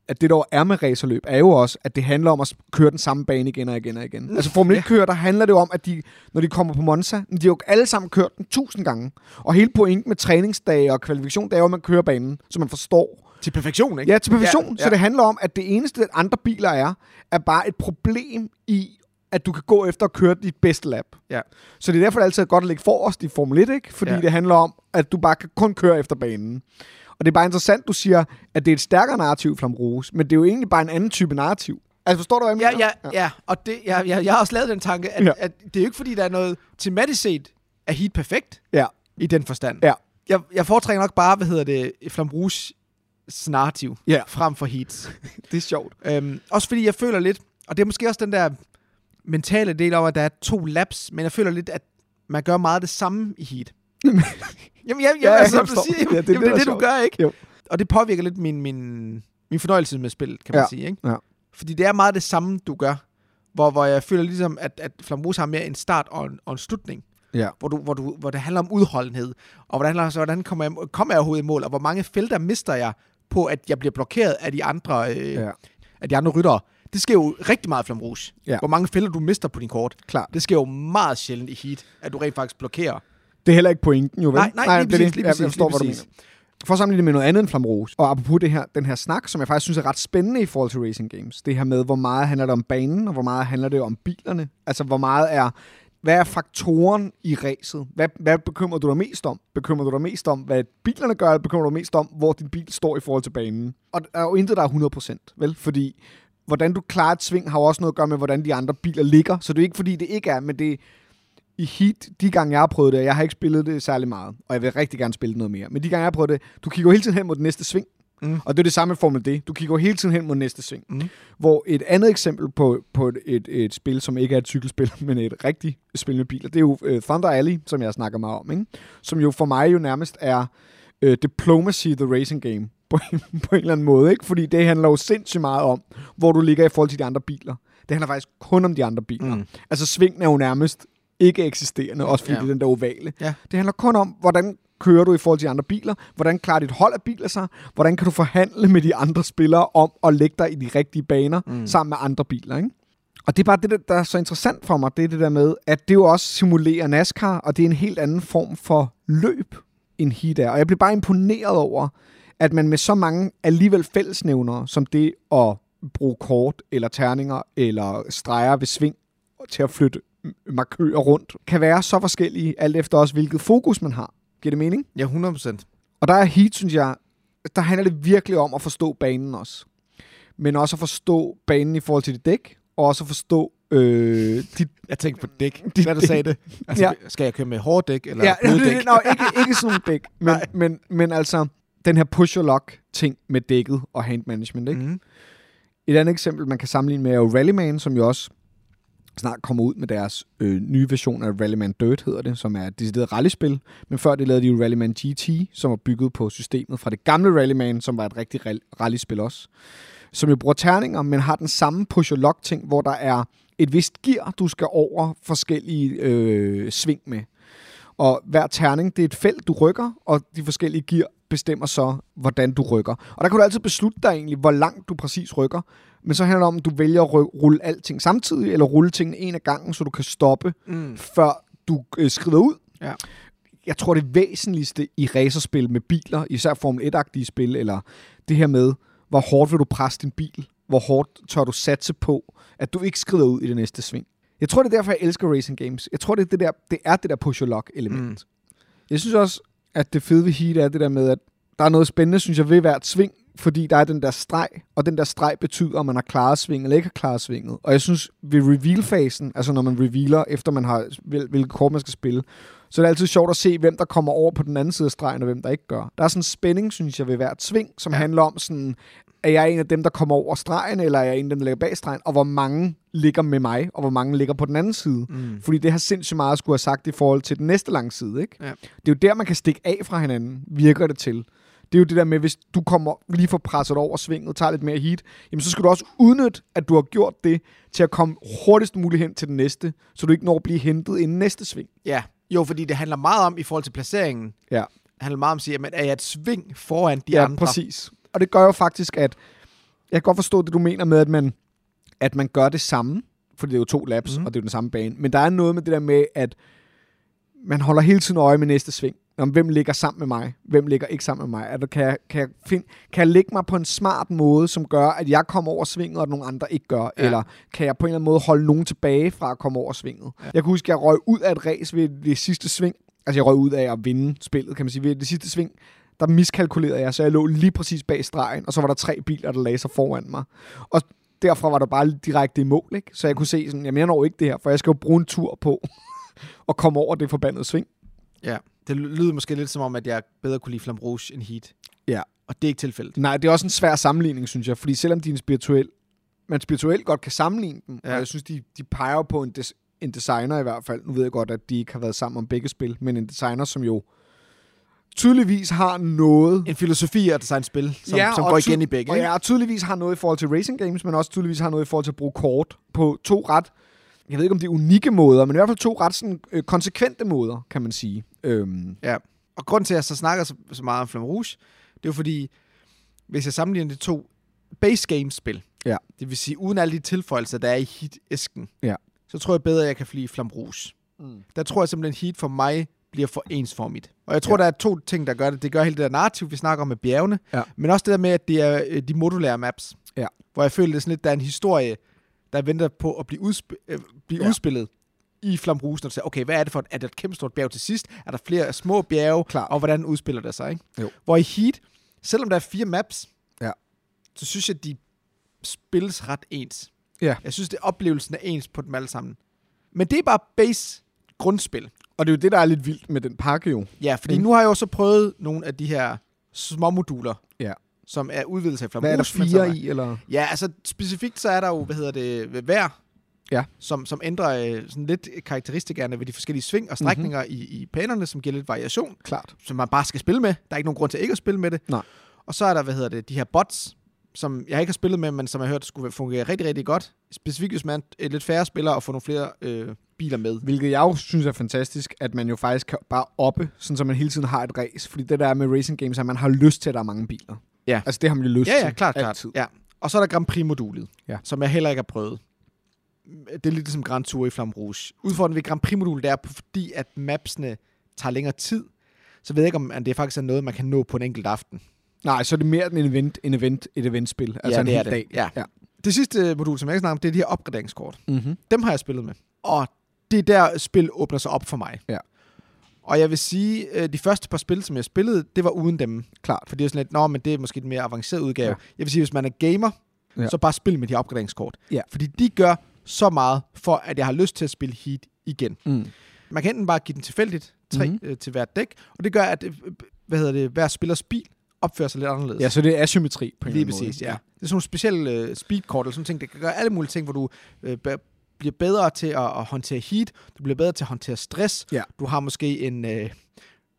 at det, der er med racerløb, er jo også, at det handler om at køre den samme bane igen og igen og igen. Altså, Formel 1-kører, der handler det om, at de, når de kommer på Monza, de har jo alle sammen kørt den tusind gange. Og hele pointen med træningsdage og kvalifikation, det er jo, at man kører banen, så man forstår, Til perfektion, ikke? Ja, til perfektion. Ja, Ja, ja. ja. Så det handler om, at det eneste, at andre biler er, er bare et problem i, at du kan gå efter at køre dit bedste lap. Ja. Så det er derfor det er altid godt at ligge forrest i Formel 1, ikke? Fordi ja. Ja. det handler om, at du bare kan kun køre efter banen. Og det er bare interessant, du siger, at det er et stærkere narrativ, Flam Rose, men det er jo egentlig bare en anden type narrativ. Altså, forstår du, hvad jeg Ja, mener? ja, ja. Og det, jeg, jeg, jeg har også lavet den tanke, at, Ja. ja. at det er jo ikke, fordi der er noget tematisk set er Heat perfekt ja. i den forstand. Ja. Jeg, jeg foretrækker nok bare, hvad hedder det, Flamrouge narrativ Ja. frem for Heats. Det er sjovt. øhm, også fordi jeg føler lidt, og det er måske også den der mentale del om, at der er to laps, men jeg føler lidt, at man gør meget det samme i Heat. jamen, jamen, jamen, Ja, ja, altså, du siger, Ja, jamen, det er det, det, jamen, det, det, er du gør, ikke? Jo. Og det påvirker lidt min, min, min fornøjelse med spillet, kan man Ja. sige, ikke? Ja. Fordi det er meget det samme, du gør. Hvor, hvor jeg føler ligesom, at, at Flambrus har mere en start og en, og en slutning. Ja. Hvor, du, hvor, du, hvor det handler om udholdenhed. Og hvordan, altså, hvordan kommer, jeg, kommer jeg overhovedet i mål? Og hvor mange felter mister jeg på, at jeg bliver blokeret af de andre, øh, Ja. ja. af de andre ryttere. Det sker jo rigtig meget i Flambrus. Ja. Hvor mange felter du mister på din kort. Klart. Det sker jo meget sjældent i Heat, at du rent faktisk blokerer. Det er heller ikke pointen, jo vel? Nej, nej, lige det præcis, lige præcis, Jeg forstår, lige hvad du præcis. mener. For at sammenligne det med noget andet end Flamrose, og apropos det her, den her snak, som jeg faktisk synes er ret spændende i forhold til racing games. Det her med, hvor meget handler det om banen, og hvor meget handler det om bilerne. Altså, hvor meget er, hvad er faktoren i racet? Hvad, hvad bekymrer du dig mest om? Bekymrer du dig mest om, hvad bilerne gør, eller bekymrer du dig mest om, hvor din bil står i forhold til banen? Og der er jo intet, der er 100%, vel? Fordi hvordan du klarer et sving, har jo også noget at gøre med, hvordan de andre biler ligger. Så det er ikke, fordi det ikke er, men det i Heat, de gange jeg har prøvet det, jeg har ikke spillet det særlig meget, og jeg vil rigtig gerne spille noget mere, men de gange jeg har prøvet det, du kigger jo hele tiden hen mod det næste sving, Mm. og det er det samme med Formel D. Du kigger jo hele tiden hen mod næste sving. Mm. Hvor et andet eksempel på, på et, et, et spil, som ikke er et cykelspil, men et rigtigt spil med biler, det er jo uh, Thunder Alley, som jeg snakker meget om, ikke? som jo for mig jo nærmest er uh, Diplomacy, the racing game, på en, på en eller anden måde, ikke? fordi det handler jo sindssygt meget om, hvor du ligger i forhold til de andre biler. Det handler faktisk kun om de andre biler. Mm. Altså svingen er jo nærmest ikke eksisterende, også fordi ja. Det er den der ovale. Ja. Det handler kun om, hvordan kører du i forhold til andre biler, hvordan klarer dit hold af biler sig, hvordan kan du forhandle med de andre spillere om at lægge dig i de rigtige baner mm. Mm. sammen med andre biler. Ikke? Og det er bare det, der- der er så interessant for mig, det er det der med, at det jo også simulerer NASCAR, og det er en helt anden form for løb, end heat er. Og jeg bliver bare imponeret over, at man med så mange alligevel fællesnævnere, som det at bruge kort, eller terninger, eller streger ved sving til at flytte markører rundt, kan være så forskellige, alt efter også hvilket fokus man har. Giver det mening? Ja, 100%. Og der er Heat, synes jeg, der handler det virkelig om at forstå banen også. Men også at forstå banen i forhold til dit dæk, og også at forstå øh, dit... Jeg tænkte på dæk. Dit Hvad du sagde det? Altså, Ja. Skal jeg køre med hårddæk eller Ja, bløddæk? no, ikke, ikke sådan dæk, men, Nej. men, men altså den her push or lock ting med dækket og hand management. Ikke? Mm. Et andet eksempel, man kan sammenligne med, er jo Rallyman, som jo også snart kommer ud med deres øh, nye version af Rallyman Dirt, hedder det, som er et decideret rallyspil. Men før det lavede de jo Rallyman GT, som var bygget på systemet fra det gamle Rallyman, som var et rigtig rallyspil også. Som jo bruger terninger, men har den samme push-og-lock-ting, hvor der er et vist gear, du skal over forskellige øh, sving med. Og hver terning, det er et felt, du rykker, og de forskellige gear bestemmer så, hvordan du rykker. Og der kan du altid beslutte dig egentlig, hvor langt du præcis rykker. Men så handler det om, at du vælger at rulle alting samtidig, eller rulle tingene en af gangen, så du kan stoppe, Mm. før du øh, skrider ud. Ja. Jeg tror, det væsentligste i racerspil med biler, især Formel 1-agtige spil, eller det her med, hvor hårdt vil du presse din bil? Hvor hårdt tør du satse på, at du ikke skrider ud i det næste sving? Jeg tror, det er derfor, jeg elsker racing games. Jeg tror, det er det der, det er det der push-or-lock-element. Mm. Mm. Jeg synes også, at det fede ved Heat er det der med, at der er noget spændende, synes jeg, ved hvert sving, fordi der er den der streg, og den der streg betyder, om man har klaret sving eller ikke har klaret svinget. Og jeg synes, ved reveal-fasen, altså når man revealer, efter man har, hvil- hvilket kort man skal spille, så er det altid sjovt at se, hvem der kommer over på den anden side af stregen, og hvem der ikke gør. Der er sådan en spænding, synes jeg, ved hvert sving, som. Ja. handler om sådan, er jeg en af dem, der kommer over stregen, eller er jeg en af dem, der ligger bag stregen, og hvor mange ligger med mig, og hvor mange ligger på den anden side. Mm. Fordi det har sindssygt meget at skulle have sagt i forhold til den næste lange side, ikke? Ja. Det er jo der, man kan stikke af fra hinanden, virker det til. Det er jo det der med, hvis du kommer lige får presset over svinget, tager lidt mere heat, jamen så skal du også udnytte, at du har gjort det, til at komme hurtigst muligt hen til den næste, så du ikke når at blive hentet inden næste sving. Ja, jo, fordi det handler meget om, i forhold til placeringen, Ja, det handler meget om at sige, jamen, er jeg et sving foran de ja andre? præcis. Og det gør jo faktisk, at jeg kan godt forstå det, du mener med, at man, at man gør det samme, fordi det er jo to laps, mm. og det er jo den samme bane. Men der er noget med det der med, at man holder hele tiden øje med næste sving. Om hvem ligger sammen med mig? Hvem ligger ikke sammen med mig? Altså, kan, jeg, kan, jeg find, kan jeg lægge mig på en smart måde, som gør, at jeg kommer over svinget, og nogle andre ikke gør? Ja. Eller kan jeg på en eller anden måde holde nogen tilbage fra at komme over svinget? Ja. Jeg kan huske, at jeg røg ud af et race ved det sidste sving. Altså, jeg røg ud af at vinde spillet, kan man sige. Ved det sidste sving, der miskalkulerede jeg, så jeg lå lige præcis bag stregen, og så var der tre biler, der lagde sig foran mig. Og derfra var der bare direkte i mål, ikke? Så jeg kunne se sådan, jamen jeg når ikke det her, for jeg skal jo bruge en tur på at komme over det forbandede sving. Ja, det lyder måske lidt som om, at jeg bedre kunne lide Flam Rouge end Heat. Ja. Og det er ikke tilfældet. Nej, det er også en svær sammenligning, synes jeg, fordi selvom de er en spirituel, man spirituelt godt kan sammenligne dem, ja. Og jeg synes, de, de peger på en, des, en designer i hvert fald. Nu ved jeg godt, at de ikke har været sammen om begge spil, men en designer, som jo tydeligvis har noget En filosofi at designe spil, som, Ja, som og går igen i begge. Og ja, tydeligvis har noget i forhold til racing games, men også tydeligvis har noget i forhold til at bruge kort på to ret, jeg ved ikke om det er unikke måder, men i hvert fald to ret sådan, øh, konsekvente måder, kan man sige. Øhm, Ja. Og grund til, at jeg så snakker så, så meget om Flamme Rouge, det er jo fordi, hvis jeg sammenligner de to base games-spil, Ja. det vil sige uden alle de tilføjelser, der er i Heat-æsken, Ja. så tror jeg bedre, at jeg kan flyve Flamme Rouge. Mm. Der tror jeg simpelthen, Heat for mig bliver for ensformigt. Og jeg tror, Ja. der er to ting, der gør det. Det gør hele det der narrativ, vi snakker om med bjergene, Ja. men også det der med, at det er øh, de modulære maps. Ja. Hvor jeg føler, det er sådan lidt, der er en historie, der venter på at blive, udsp- øh, blive Ja. udspillet i Flam Rouge, når du siger, okay, hvad er det for et, er det et kæmpe stort bjerg til sidst? Er der flere små bjerge? Klart. Og hvordan udspiller det sig, ikke? Jo. Hvor i Heat, selvom der er fire maps, Ja. så synes jeg, de spilles ret ens. Ja. Jeg synes, det oplevelsen er ens på dem alle sammen. Men det er bare base grundspil. Og det er jo det, der er lidt vildt med den pakke jo. Ja, fordi Mm. nu har jeg jo så prøvet nogle af de her små moduler, Ja. som er udvidelse af Flam Hvad er der fire i? Eller? Ja, altså specifikt så er der jo, hvad hedder det, vejr, Ja. som, som ændrer øh, sådan lidt karakteristikerne ved de forskellige sving og strækninger Mhm. mm-hmm. i, i panerne, som giver lidt variation, Klart. som man bare skal spille med. Der er ikke nogen grund til ikke at spille med det. Nej. Og så er der, hvad hedder det, de her bots, som jeg ikke har spillet med, men som jeg har hørt skulle fungere rigtig, rigtig godt. Specifikt hvis man er lidt færre spillere og får nogle flere øh, biler med. Hvilket jeg jo synes er fantastisk, at man jo faktisk kan bare oppe, sådan så man hele tiden har et race. Fordi det der er med racing games, er, at man har lyst til, at der er mange biler. Ja. Altså det har man jo lyst Ja, til. ja, klart, klart. altid. Ja. Og så er der Grand Prix-modulet, Ja. som jeg heller ikke har prøvet. Det er lidt ligesom Grand Tour i Flam Rouge. Udfordringen ved Grand Prix-modulet er, fordi at mapsene tager længere tid, så ved jeg ikke, om det faktisk er noget, man kan nå på en enkelt aften. Nej, så er det mere en event, en event, et eventspil. Altså Ja, en det hel det. dag. Ja. ja. Det sidste modul, som jeg ikke snakker om, det er de her opgraderingskort. Mm-hmm. Dem har jeg spillet med. Og det er der, spil åbner sig op for mig. Ja. Og jeg vil sige, øh, de første par spil, som jeg spillede, det var uden dem. Klart. For det er sådan lidt, nå, men det er måske den mere avancerede udgave. Ja. Jeg vil sige, hvis man er gamer, Ja. så bare spil med de opgraderingskort. Ja. Fordi de gør så meget for, at jeg har lyst til at spille Heat igen. Mm. Man kan enten bare give den tilfældigt, tre mm. øh, til hvert dæk, og det gør, at øh, hvad hedder det, hver spillers bil opfører sig lidt anderledes. Ja, så det er asymmetri på en Lige eller anden præcis, måde. ja. Det er sådan nogle specielle øh, speedkort, eller sådan ting, der kan gøre alle mulige ting, hvor du øh, bliver bedre til at, at håndtere heat, du bliver bedre til at håndtere stress, Ja. du har måske en, øh,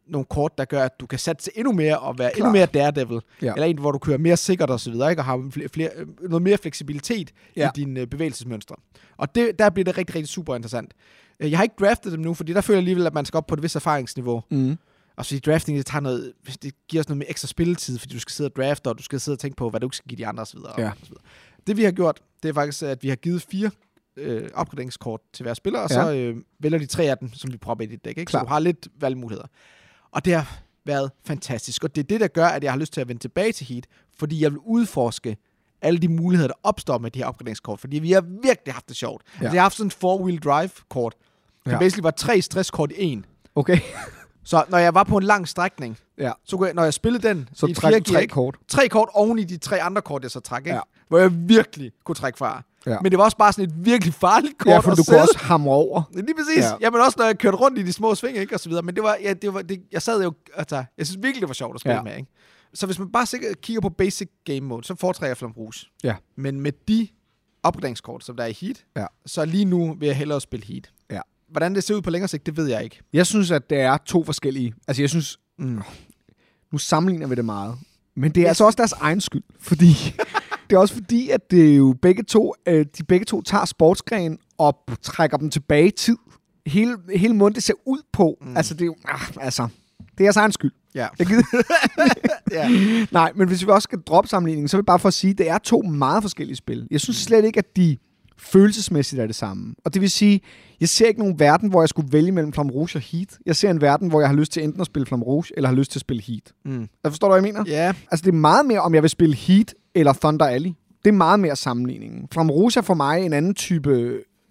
nogle kort, der gør, at du kan satse endnu mere og være Klart. endnu mere daredevil, Ja. eller en, hvor du kører mere sikkert og så videre, ikke? og har flere, flere, øh, noget mere fleksibilitet Ja. i dine øh, bevægelsesmønstre. Og det, der bliver det rigtig, rigtig super interessant. Øh, Jeg har ikke draftet dem nu, fordi der føler jeg alligevel, at man skal op på et vis erfaringsniveau. Mm. Og så i drafting, det, tager noget, det giver os noget mere ekstra spilletid, fordi du skal sidde og drafte, og du skal sidde og tænke på, hvad du skal give de andre osv. Ja. Og så videre. Det vi har gjort, det er faktisk, at vi har givet fire øh, opgraderingskort til hver spiller, og Ja. så øh, vælger de tre af dem, som vi propper i dit dæk. Ikke? Så du har lidt valgmuligheder. Og det har været fantastisk, og det er det, der gør, at jeg har lyst til at vende tilbage til Heat, fordi jeg vil udforske alle de muligheder, der opstår med de her opgraderingskort, fordi vi har virkelig haft det sjovt. Ja. Altså, jeg har haft sådan en four-wheel drive-kort, som Ja. basically var tre stresskort i en. Okay. Så når jeg var på en lang strækning, Ja. så kunne jeg, når jeg spillede den Så i træk fjerde tre gear, kort. tre kort oven i de tre andre kort, jeg så trak, ikke? Ja. hvor jeg virkelig kunne trække fra. Ja. Men det var også bare sådan et virkelig farligt kort Ja, for du kunne også hamre over. Lige præcis. Ja. Ja. Jamen også, når jeg kørte rundt i de små sving, ikke? Og så videre. Men det var, ja, det var, det, jeg sad jo, altså, jeg synes virkelig, det var sjovt at spille Ja. med, ikke? Så hvis man bare sikkert kigger på basic game mode, så foretrækker jeg Flamrouge. Ja. Men med de opgraderingskort, som der er i Heat, Ja. så lige nu vil jeg hellere spille Heat. Ja. Hvordan det ser ud på længere sigt, det ved jeg ikke. Jeg synes, at det er to forskellige. Altså, jeg synes, Mm. nu sammenligner vi det meget. Men det er altså også deres egen skyld, fordi det er også fordi, at det er jo begge to, øh, de begge to tager sportsgren og trækker dem tilbage i tid. Hele, hele måden, det ser ud på, mm. altså det er jo, ah, altså, det er deres egen skyld. Ja. Jeg gider, ja. Nej, men hvis vi også skal droppe sammenligningen, så vil jeg bare for at sige, at det er to meget forskellige spil. Jeg synes slet ikke, at de følelsesmæssigt er det samme. Og det vil sige, jeg ser ikke nogen verden, hvor jeg skulle vælge mellem Flamme Rouge og Heat. Jeg ser en verden, hvor jeg har lyst til enten at spille Flamme Rouge, eller har lyst til at spille Heat. Mm. Jeg forstår du, hvad jeg mener? Ja. Altså, det er meget mere, om jeg vil spille Heat eller Thunder Alley. Det er meget mere sammenligningen. Er for mig en anden type...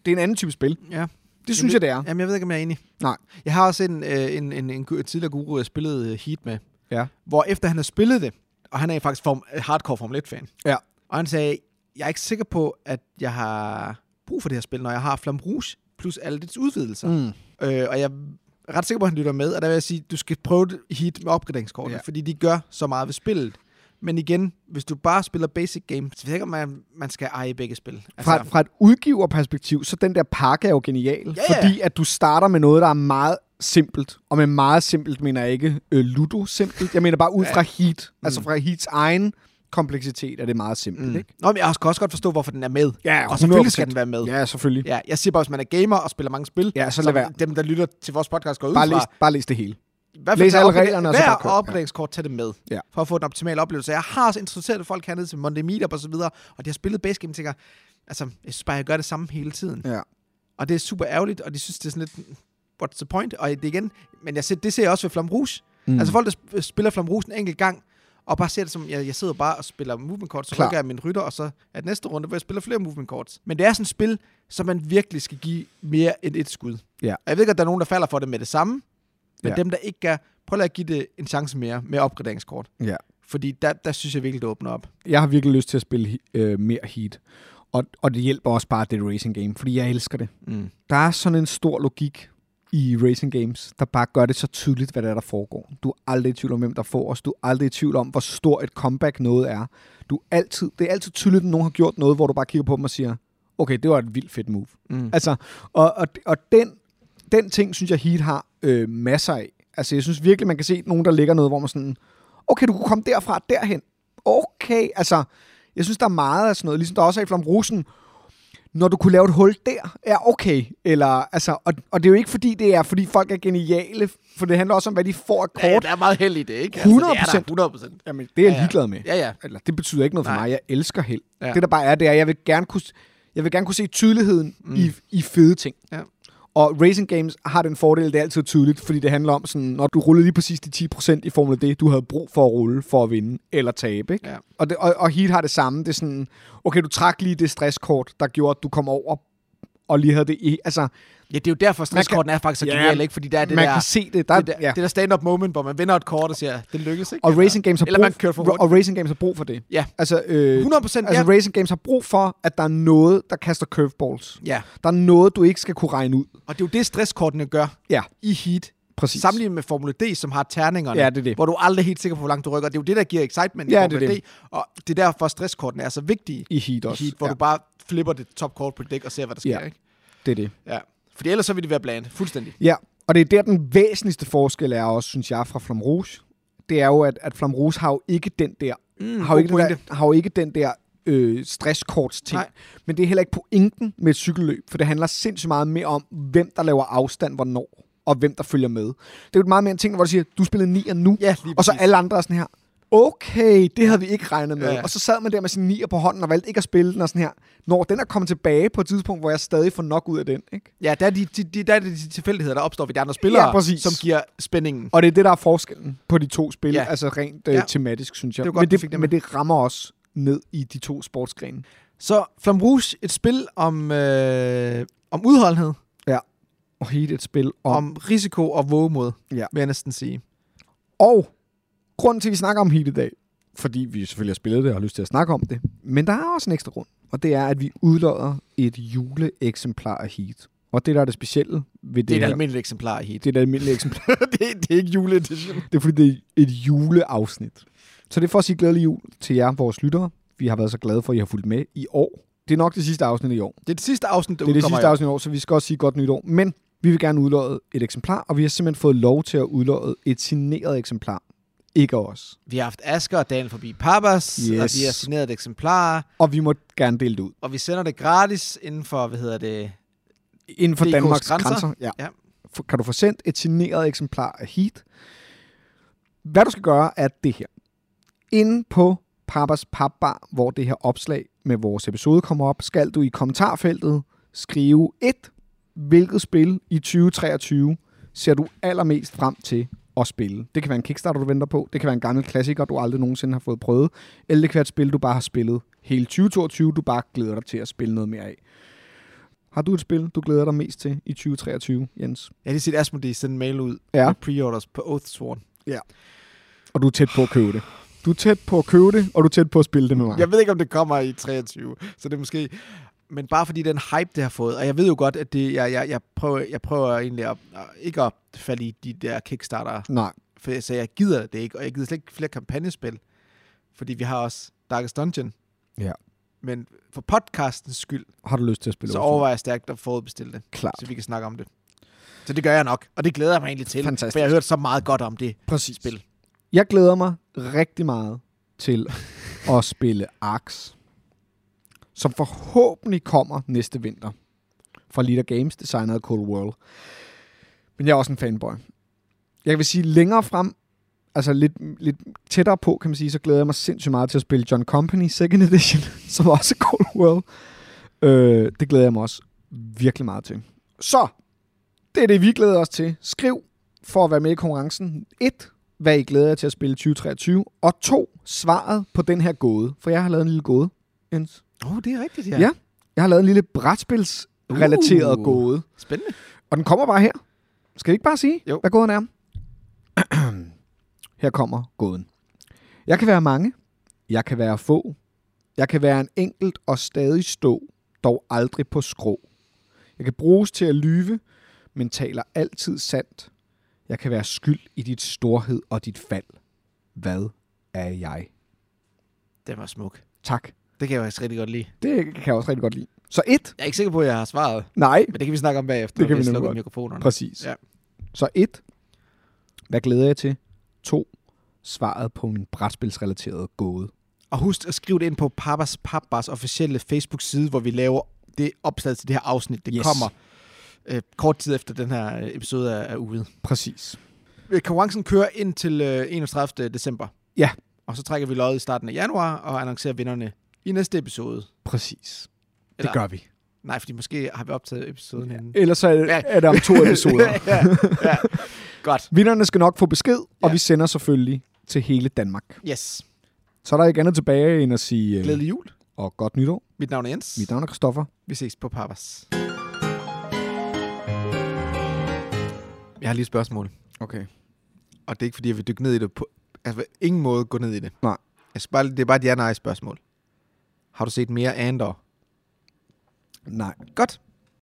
Det er en anden type spil. Ja. Det synes jeg, det er. Jamen, jeg ved ikke, om jeg er enig. Nej. Jeg har også en, øh, en, en, en, gu- tidligere guru, jeg spillede øh, Heat med, Ja. hvor efter han har spillet det, og han er faktisk form, øh, hardcore Formel 1-fan, Ja. og han sagde, jeg er ikke sikker på, at jeg har brug for det her spil, når jeg har Flamme Rouge plus alle dets udvidelser. Mm. Øh, og jeg er ret sikker på, at han lytter med, og der vil jeg sige, du skal prøve det Heat med opgraderingskortene, Ja. ja. fordi de gør så meget ved spillet. Men igen, hvis du bare spiller basic game, så ved jeg ikke, om man, man skal eje begge spil. Altså, Fra, fra et udgiverperspektiv, så den der pakke er jo genial. Ja. Fordi at du starter med noget, der er meget simpelt. Og med meget simpelt mener jeg ikke øh, ludo-simpelt. Jeg mener bare ud fra Heat. Mm. Altså fra Heats egen kompleksitet er det meget simpelt, Mm. ikke? Nå, men jeg kan også godt forstå, hvorfor den er med. Ja, og selvfølgelig skal den være med. Ja, selvfølgelig. Ja, jeg siger bare, hvis man er gamer og spiller mange spil, Ja, så som lad være. dem, der lytter til vores podcast, går ud Bare fra. læs, bare læs det hele. I hvert fald læs alle reglerne, hver. Ja. opgraderingskort, tag det med. Ja. For at få den optimale oplevelse. Jeg har også introduceret folk hernede til Monday Meetup og så videre, og de har spillet base game, tænker, altså, jeg synes bare, jeg gør det samme hele tiden. Ja. Og det er super ærgerligt, og de synes, det er sådan lidt, what's the point? Og det igen, men jeg ser, det ser jeg også ved Flamme Rouge. Mm. Altså folk, der sp- spiller Flamme Rouge en enkelt gang, og bare ser det som, jeg, jeg sidder bare og spiller movement cards, så Klar. rykker jeg min rytter, og så er det næste runde, hvor jeg spiller flere movement cards. Men det er sådan et spil, som man virkelig skal give mere end et skud. Ja. Og jeg ved ikke, at der er nogen, der falder for det med det samme, men Ja. dem, der ikke gør, prøv at give det en chance mere med opgraderingskort. Ja. Fordi der, der synes jeg virkelig, det åbner op. Jeg har virkelig lyst til at spille øh, mere Heat. Og, og det hjælper også bare, det et racing game, fordi jeg elsker det. Mm. Der er sådan en stor logik i racing games, der bare gør det så tydeligt, hvad der er, der foregår. Du er aldrig i tvivl om, hvem der får os. Du er aldrig i tvivl om, hvor stor et comeback noget er. Du er altid, det er altid tydeligt, at nogen har gjort noget, hvor du bare kigger på dem og siger, okay, det var et vildt fedt move. Mm. Altså, og, og, og den, den ting, synes jeg, Heat har øh, masser af. Altså, jeg synes virkelig, man kan se nogen, der ligger noget, hvor man sådan, okay, du kunne komme derfra derhen. Okay, altså, jeg synes, der er meget af sådan noget, ligesom der også er i Flam Rosen, når du kunne lave et hul der, er okay. Eller, altså, og, og det er jo ikke fordi, det er, fordi folk er geniale, for det handler også om, hvad de får af Ja, kort. der er meget held i det, ikke? 100%. Altså, det er der 100 procent. Jamen, det er jeg Ja, ja. ligeglad med. Ja, ja. Eller, det betyder ikke noget for Nej. mig. Jeg elsker held. Ja. Det der bare er, det er, jeg vil gerne kunne, jeg vil gerne kunne se tydeligheden mm. i, i fede ting. Ja. Og Racing Games har den fordel, det er altid tydeligt, fordi det handler om, sådan, når du ruller lige præcis de 10% i Formel D, du havde brug for at rulle for at vinde eller tabe. Ikke? Ja. Og, det, og, og Heat har det samme. Det er sådan, okay, du trak lige det stresskort, der gjorde, at du kom over og lige havde det i... Altså, Ja, det er jo derfor, stresskorten er faktisk så genial, ikke? Fordi der er det man der, kan se det. Der, det, der, ja. det der stand-up moment, hvor man vinder et kort og siger, det lykkes, ikke? og Eller- Racing Games har Eller brug, man kører for hurtigt. og Racing Games har brug for det. Ja. Altså, øh, 100 procent, altså ja. Racing Games har brug for, at der er noget, der kaster curveballs. ja. Der er noget, du ikke skal kunne regne ud. Og det er jo det, stresskortene gør Ja, i Heat. præcis. Sammenlignet med Formule D, som har terningerne, Ja, det er det. hvor du aldrig er helt sikker på, hvor langt du rykker. Det er jo det, der giver excitement Ja, i det er Formule det. D. Og det er derfor, stresskortene er så vigtige I Heat i også. Heat, hvor ja, du bare flipper det top kort på et dæk og ser, hvad der sker, Ja. ikke? det er det. Ja. Fordi ellers så vil det være blandt. Fuldstændig. Ja, og det er der, den væsentligste forskel er også, synes jeg, fra Flam Rouge. Det er jo, at, at Flam Rouge har jo ikke den der, Mm, har jo ikke, den der, har jo ikke den der øh, stresskorts ting. Nej. Men det er heller ikke pointen med et cykelløb, for det handler sindssygt meget mere om, hvem der laver afstand hvornår, og hvem der følger med. Det er jo meget mere en ting, hvor du siger, du spillede 9 nu, Ja, og så alle andre er sådan her, okay, det havde vi ikke regnet med. Ja, Ja, ja. ja. Og så sad man der med sin nier på hånden og valgte ikke at spille den og sådan her. Når den er kommet tilbage på et tidspunkt, hvor jeg stadig får nok ud af den. Ikke? Ja, der er de, de, de, der er de, de tilfældigheder, der opstår ved de andre spillere, Ja, præcis. som giver spændingen. Og det er det, der er forskellen på de to spil, Ja. ja. altså rent øh, Ja. ja. tematisk, synes jeg. Det godt, men, det det, men det rammer også ned i de to sportsgrene. Så Flam Rouge, et spil om, øh, om udholdenhed, Og Heat et spil om... om risiko og vågemod, Ja. vil jeg næsten sige. Og grunden til, at vi snakker om Heat i dag, fordi vi selvfølgelig har spillet det og har lyst til at snakke om det, men der er også en ekstra grund, og det er, at vi udlodder et juleeksemplar af Heat. Og det, der er det specielle ved det, Det er et her, almindeligt eksemplar i Heat. det er et almindeligt eksemplar. det, er, det er ikke juleedition. Det er fordi, det er et juleafsnit. Så det er for at sige glædelig jul til jer, vores lyttere. Vi har været så glade for, at I har fulgt med i år. Det er nok det sidste afsnit i år. Det er det sidste afsnit, der Det er det udkommer sidste i år. afsnit i år, så vi skal også sige godt nytår. Men vi vil gerne udlåde et eksemplar, og vi har simpelthen fået lov til at udlåde et signeret eksemplar. Ikke os. Vi har haft Asger og Daniel forbi Papas, Yes. og de har signeret et eksemplar, Og vi må gerne dele det ud. og vi sender det gratis inden for, hvad hedder det, Inden for DK's Danmarks grænser. grænser. Ja. Ja. Kan du få sendt et signeret eksemplar af Heat. Hvad du skal gøre, er det her. Inde på Papas Papbar, hvor det her opslag med vores episode kommer op, skal du i kommentarfeltet skrive et, hvilket spil i 2023 ser du allermest frem til at spille. Det kan være en Kickstarter, du venter på. Det kan være en gammel klassiker, du aldrig nogensinde har fået prøvet. Eller det kan være et spil, du bare har spillet hele 2022, du bare glæder dig til at spille noget mere af. Har du et spil, du glæder dig mest til i 2023, Jens? jeg har lige set Asmodee sende en mail ud Ja. med pre-orders på Oathsworn. Og du er tæt på at købe det. Du er tæt på at købe det, og du er tæt på at spille det med mig. Jeg ved ikke, om det kommer i 23, så det er måske... Men bare fordi den hype, det har fået, og jeg ved jo godt, at det, jeg, jeg, jeg, prøver, jeg prøver egentlig at, at ikke at falde i de der Kickstarter, Nej, for så jeg gider det ikke, og jeg gider slet ikke flere kampagnespil, fordi vi har også Darkest Dungeon. Ja. Men for podcastens skyld, har du lyst til at spille så Warzone? overvejer jeg stærkt at forudbestille det, Klart. så vi kan snakke om det. Så det gør jeg nok, og det glæder jeg mig egentlig til, Fantastisk. for jeg har hørt så meget godt om det Præcis. spil. Jeg glæder mig rigtig meget til at spille Arx, som forhåbentlig kommer næste vinter fra Leader Games, designet af Cold World. Men jeg er også en fanboy. Jeg vil sige længere frem, altså lidt, lidt tættere på, kan man sige, så glæder jeg mig sindssygt meget til at spille John Company Second Edition, som også er Cold World. Øh, det glæder jeg mig også virkelig meget til. Så, det er det, vi glæder os til. Skriv for at være med i konkurrencen. 1 hvad I glæder jer til at spille 2023, og to, svaret på den her gåde. For jeg har lavet en lille gåde, Jens. Åh, oh, det er rigtigt, ja. Ja. Jeg har lavet en lille brætspilsrelateret Uh. gåde, Spændende. og den kommer bare her. Skal vi ikke bare sige, Jo. hvad gåden er? her kommer gåden. Jeg kan være mange, jeg kan være få, jeg kan være en enkelt og stadig stå, dog aldrig på skrå. Jeg kan bruges til at lyve, men taler altid sandt. Jeg kan være skyld i dit storhed og dit fald. Hvad er jeg? Den var smuk. Tak. Det kan jeg faktisk rigtig godt lide. Det kan jeg også rigtig godt lide. Så et, Jeg er ikke sikker på, at jeg har svaret, nej, men det kan vi snakke om bagefter, Det kan vi slukker mikrofonerne. præcis. Ja. Så et, hvad glæder jeg til? To, svaret på min brætspilsrelaterede gåde. Og husk at skrive det ind på Papas Papas officielle Facebook-side, hvor vi laver det opslag til det her afsnit. Det Yes. kommer øh, kort tid efter den her episode er, er ude. Præcis. Øh, Konkurrencen kører ind til øh, 31. december. Ja. Og så trækker vi løjet i starten af januar og annoncerer vinderne i næste episode. Præcis. Eller Det gør vi. Nej, fordi måske har vi optaget episoden ja. inden. Ellers så er, Ja. er det om to episoder. ja, ja. Godt. Vinderne skal nok få besked, og Ja. vi sender selvfølgelig til hele Danmark. Yes. Så er der ikke andet tilbage end at sige øh, Glædelig jul. og godt nytår. Mit navn er Jens. Mit navn er Christoffer. Vi ses på Papas. Jeg har lige et spørgsmål. Okay. Og det er ikke, fordi jeg vil dykke ned i det på... Altså, ingen måde gå ned i det. Nej. Jeg skal bare, det er bare et ja-nej spørgsmål. Har du set mere Andor? Nej. Godt.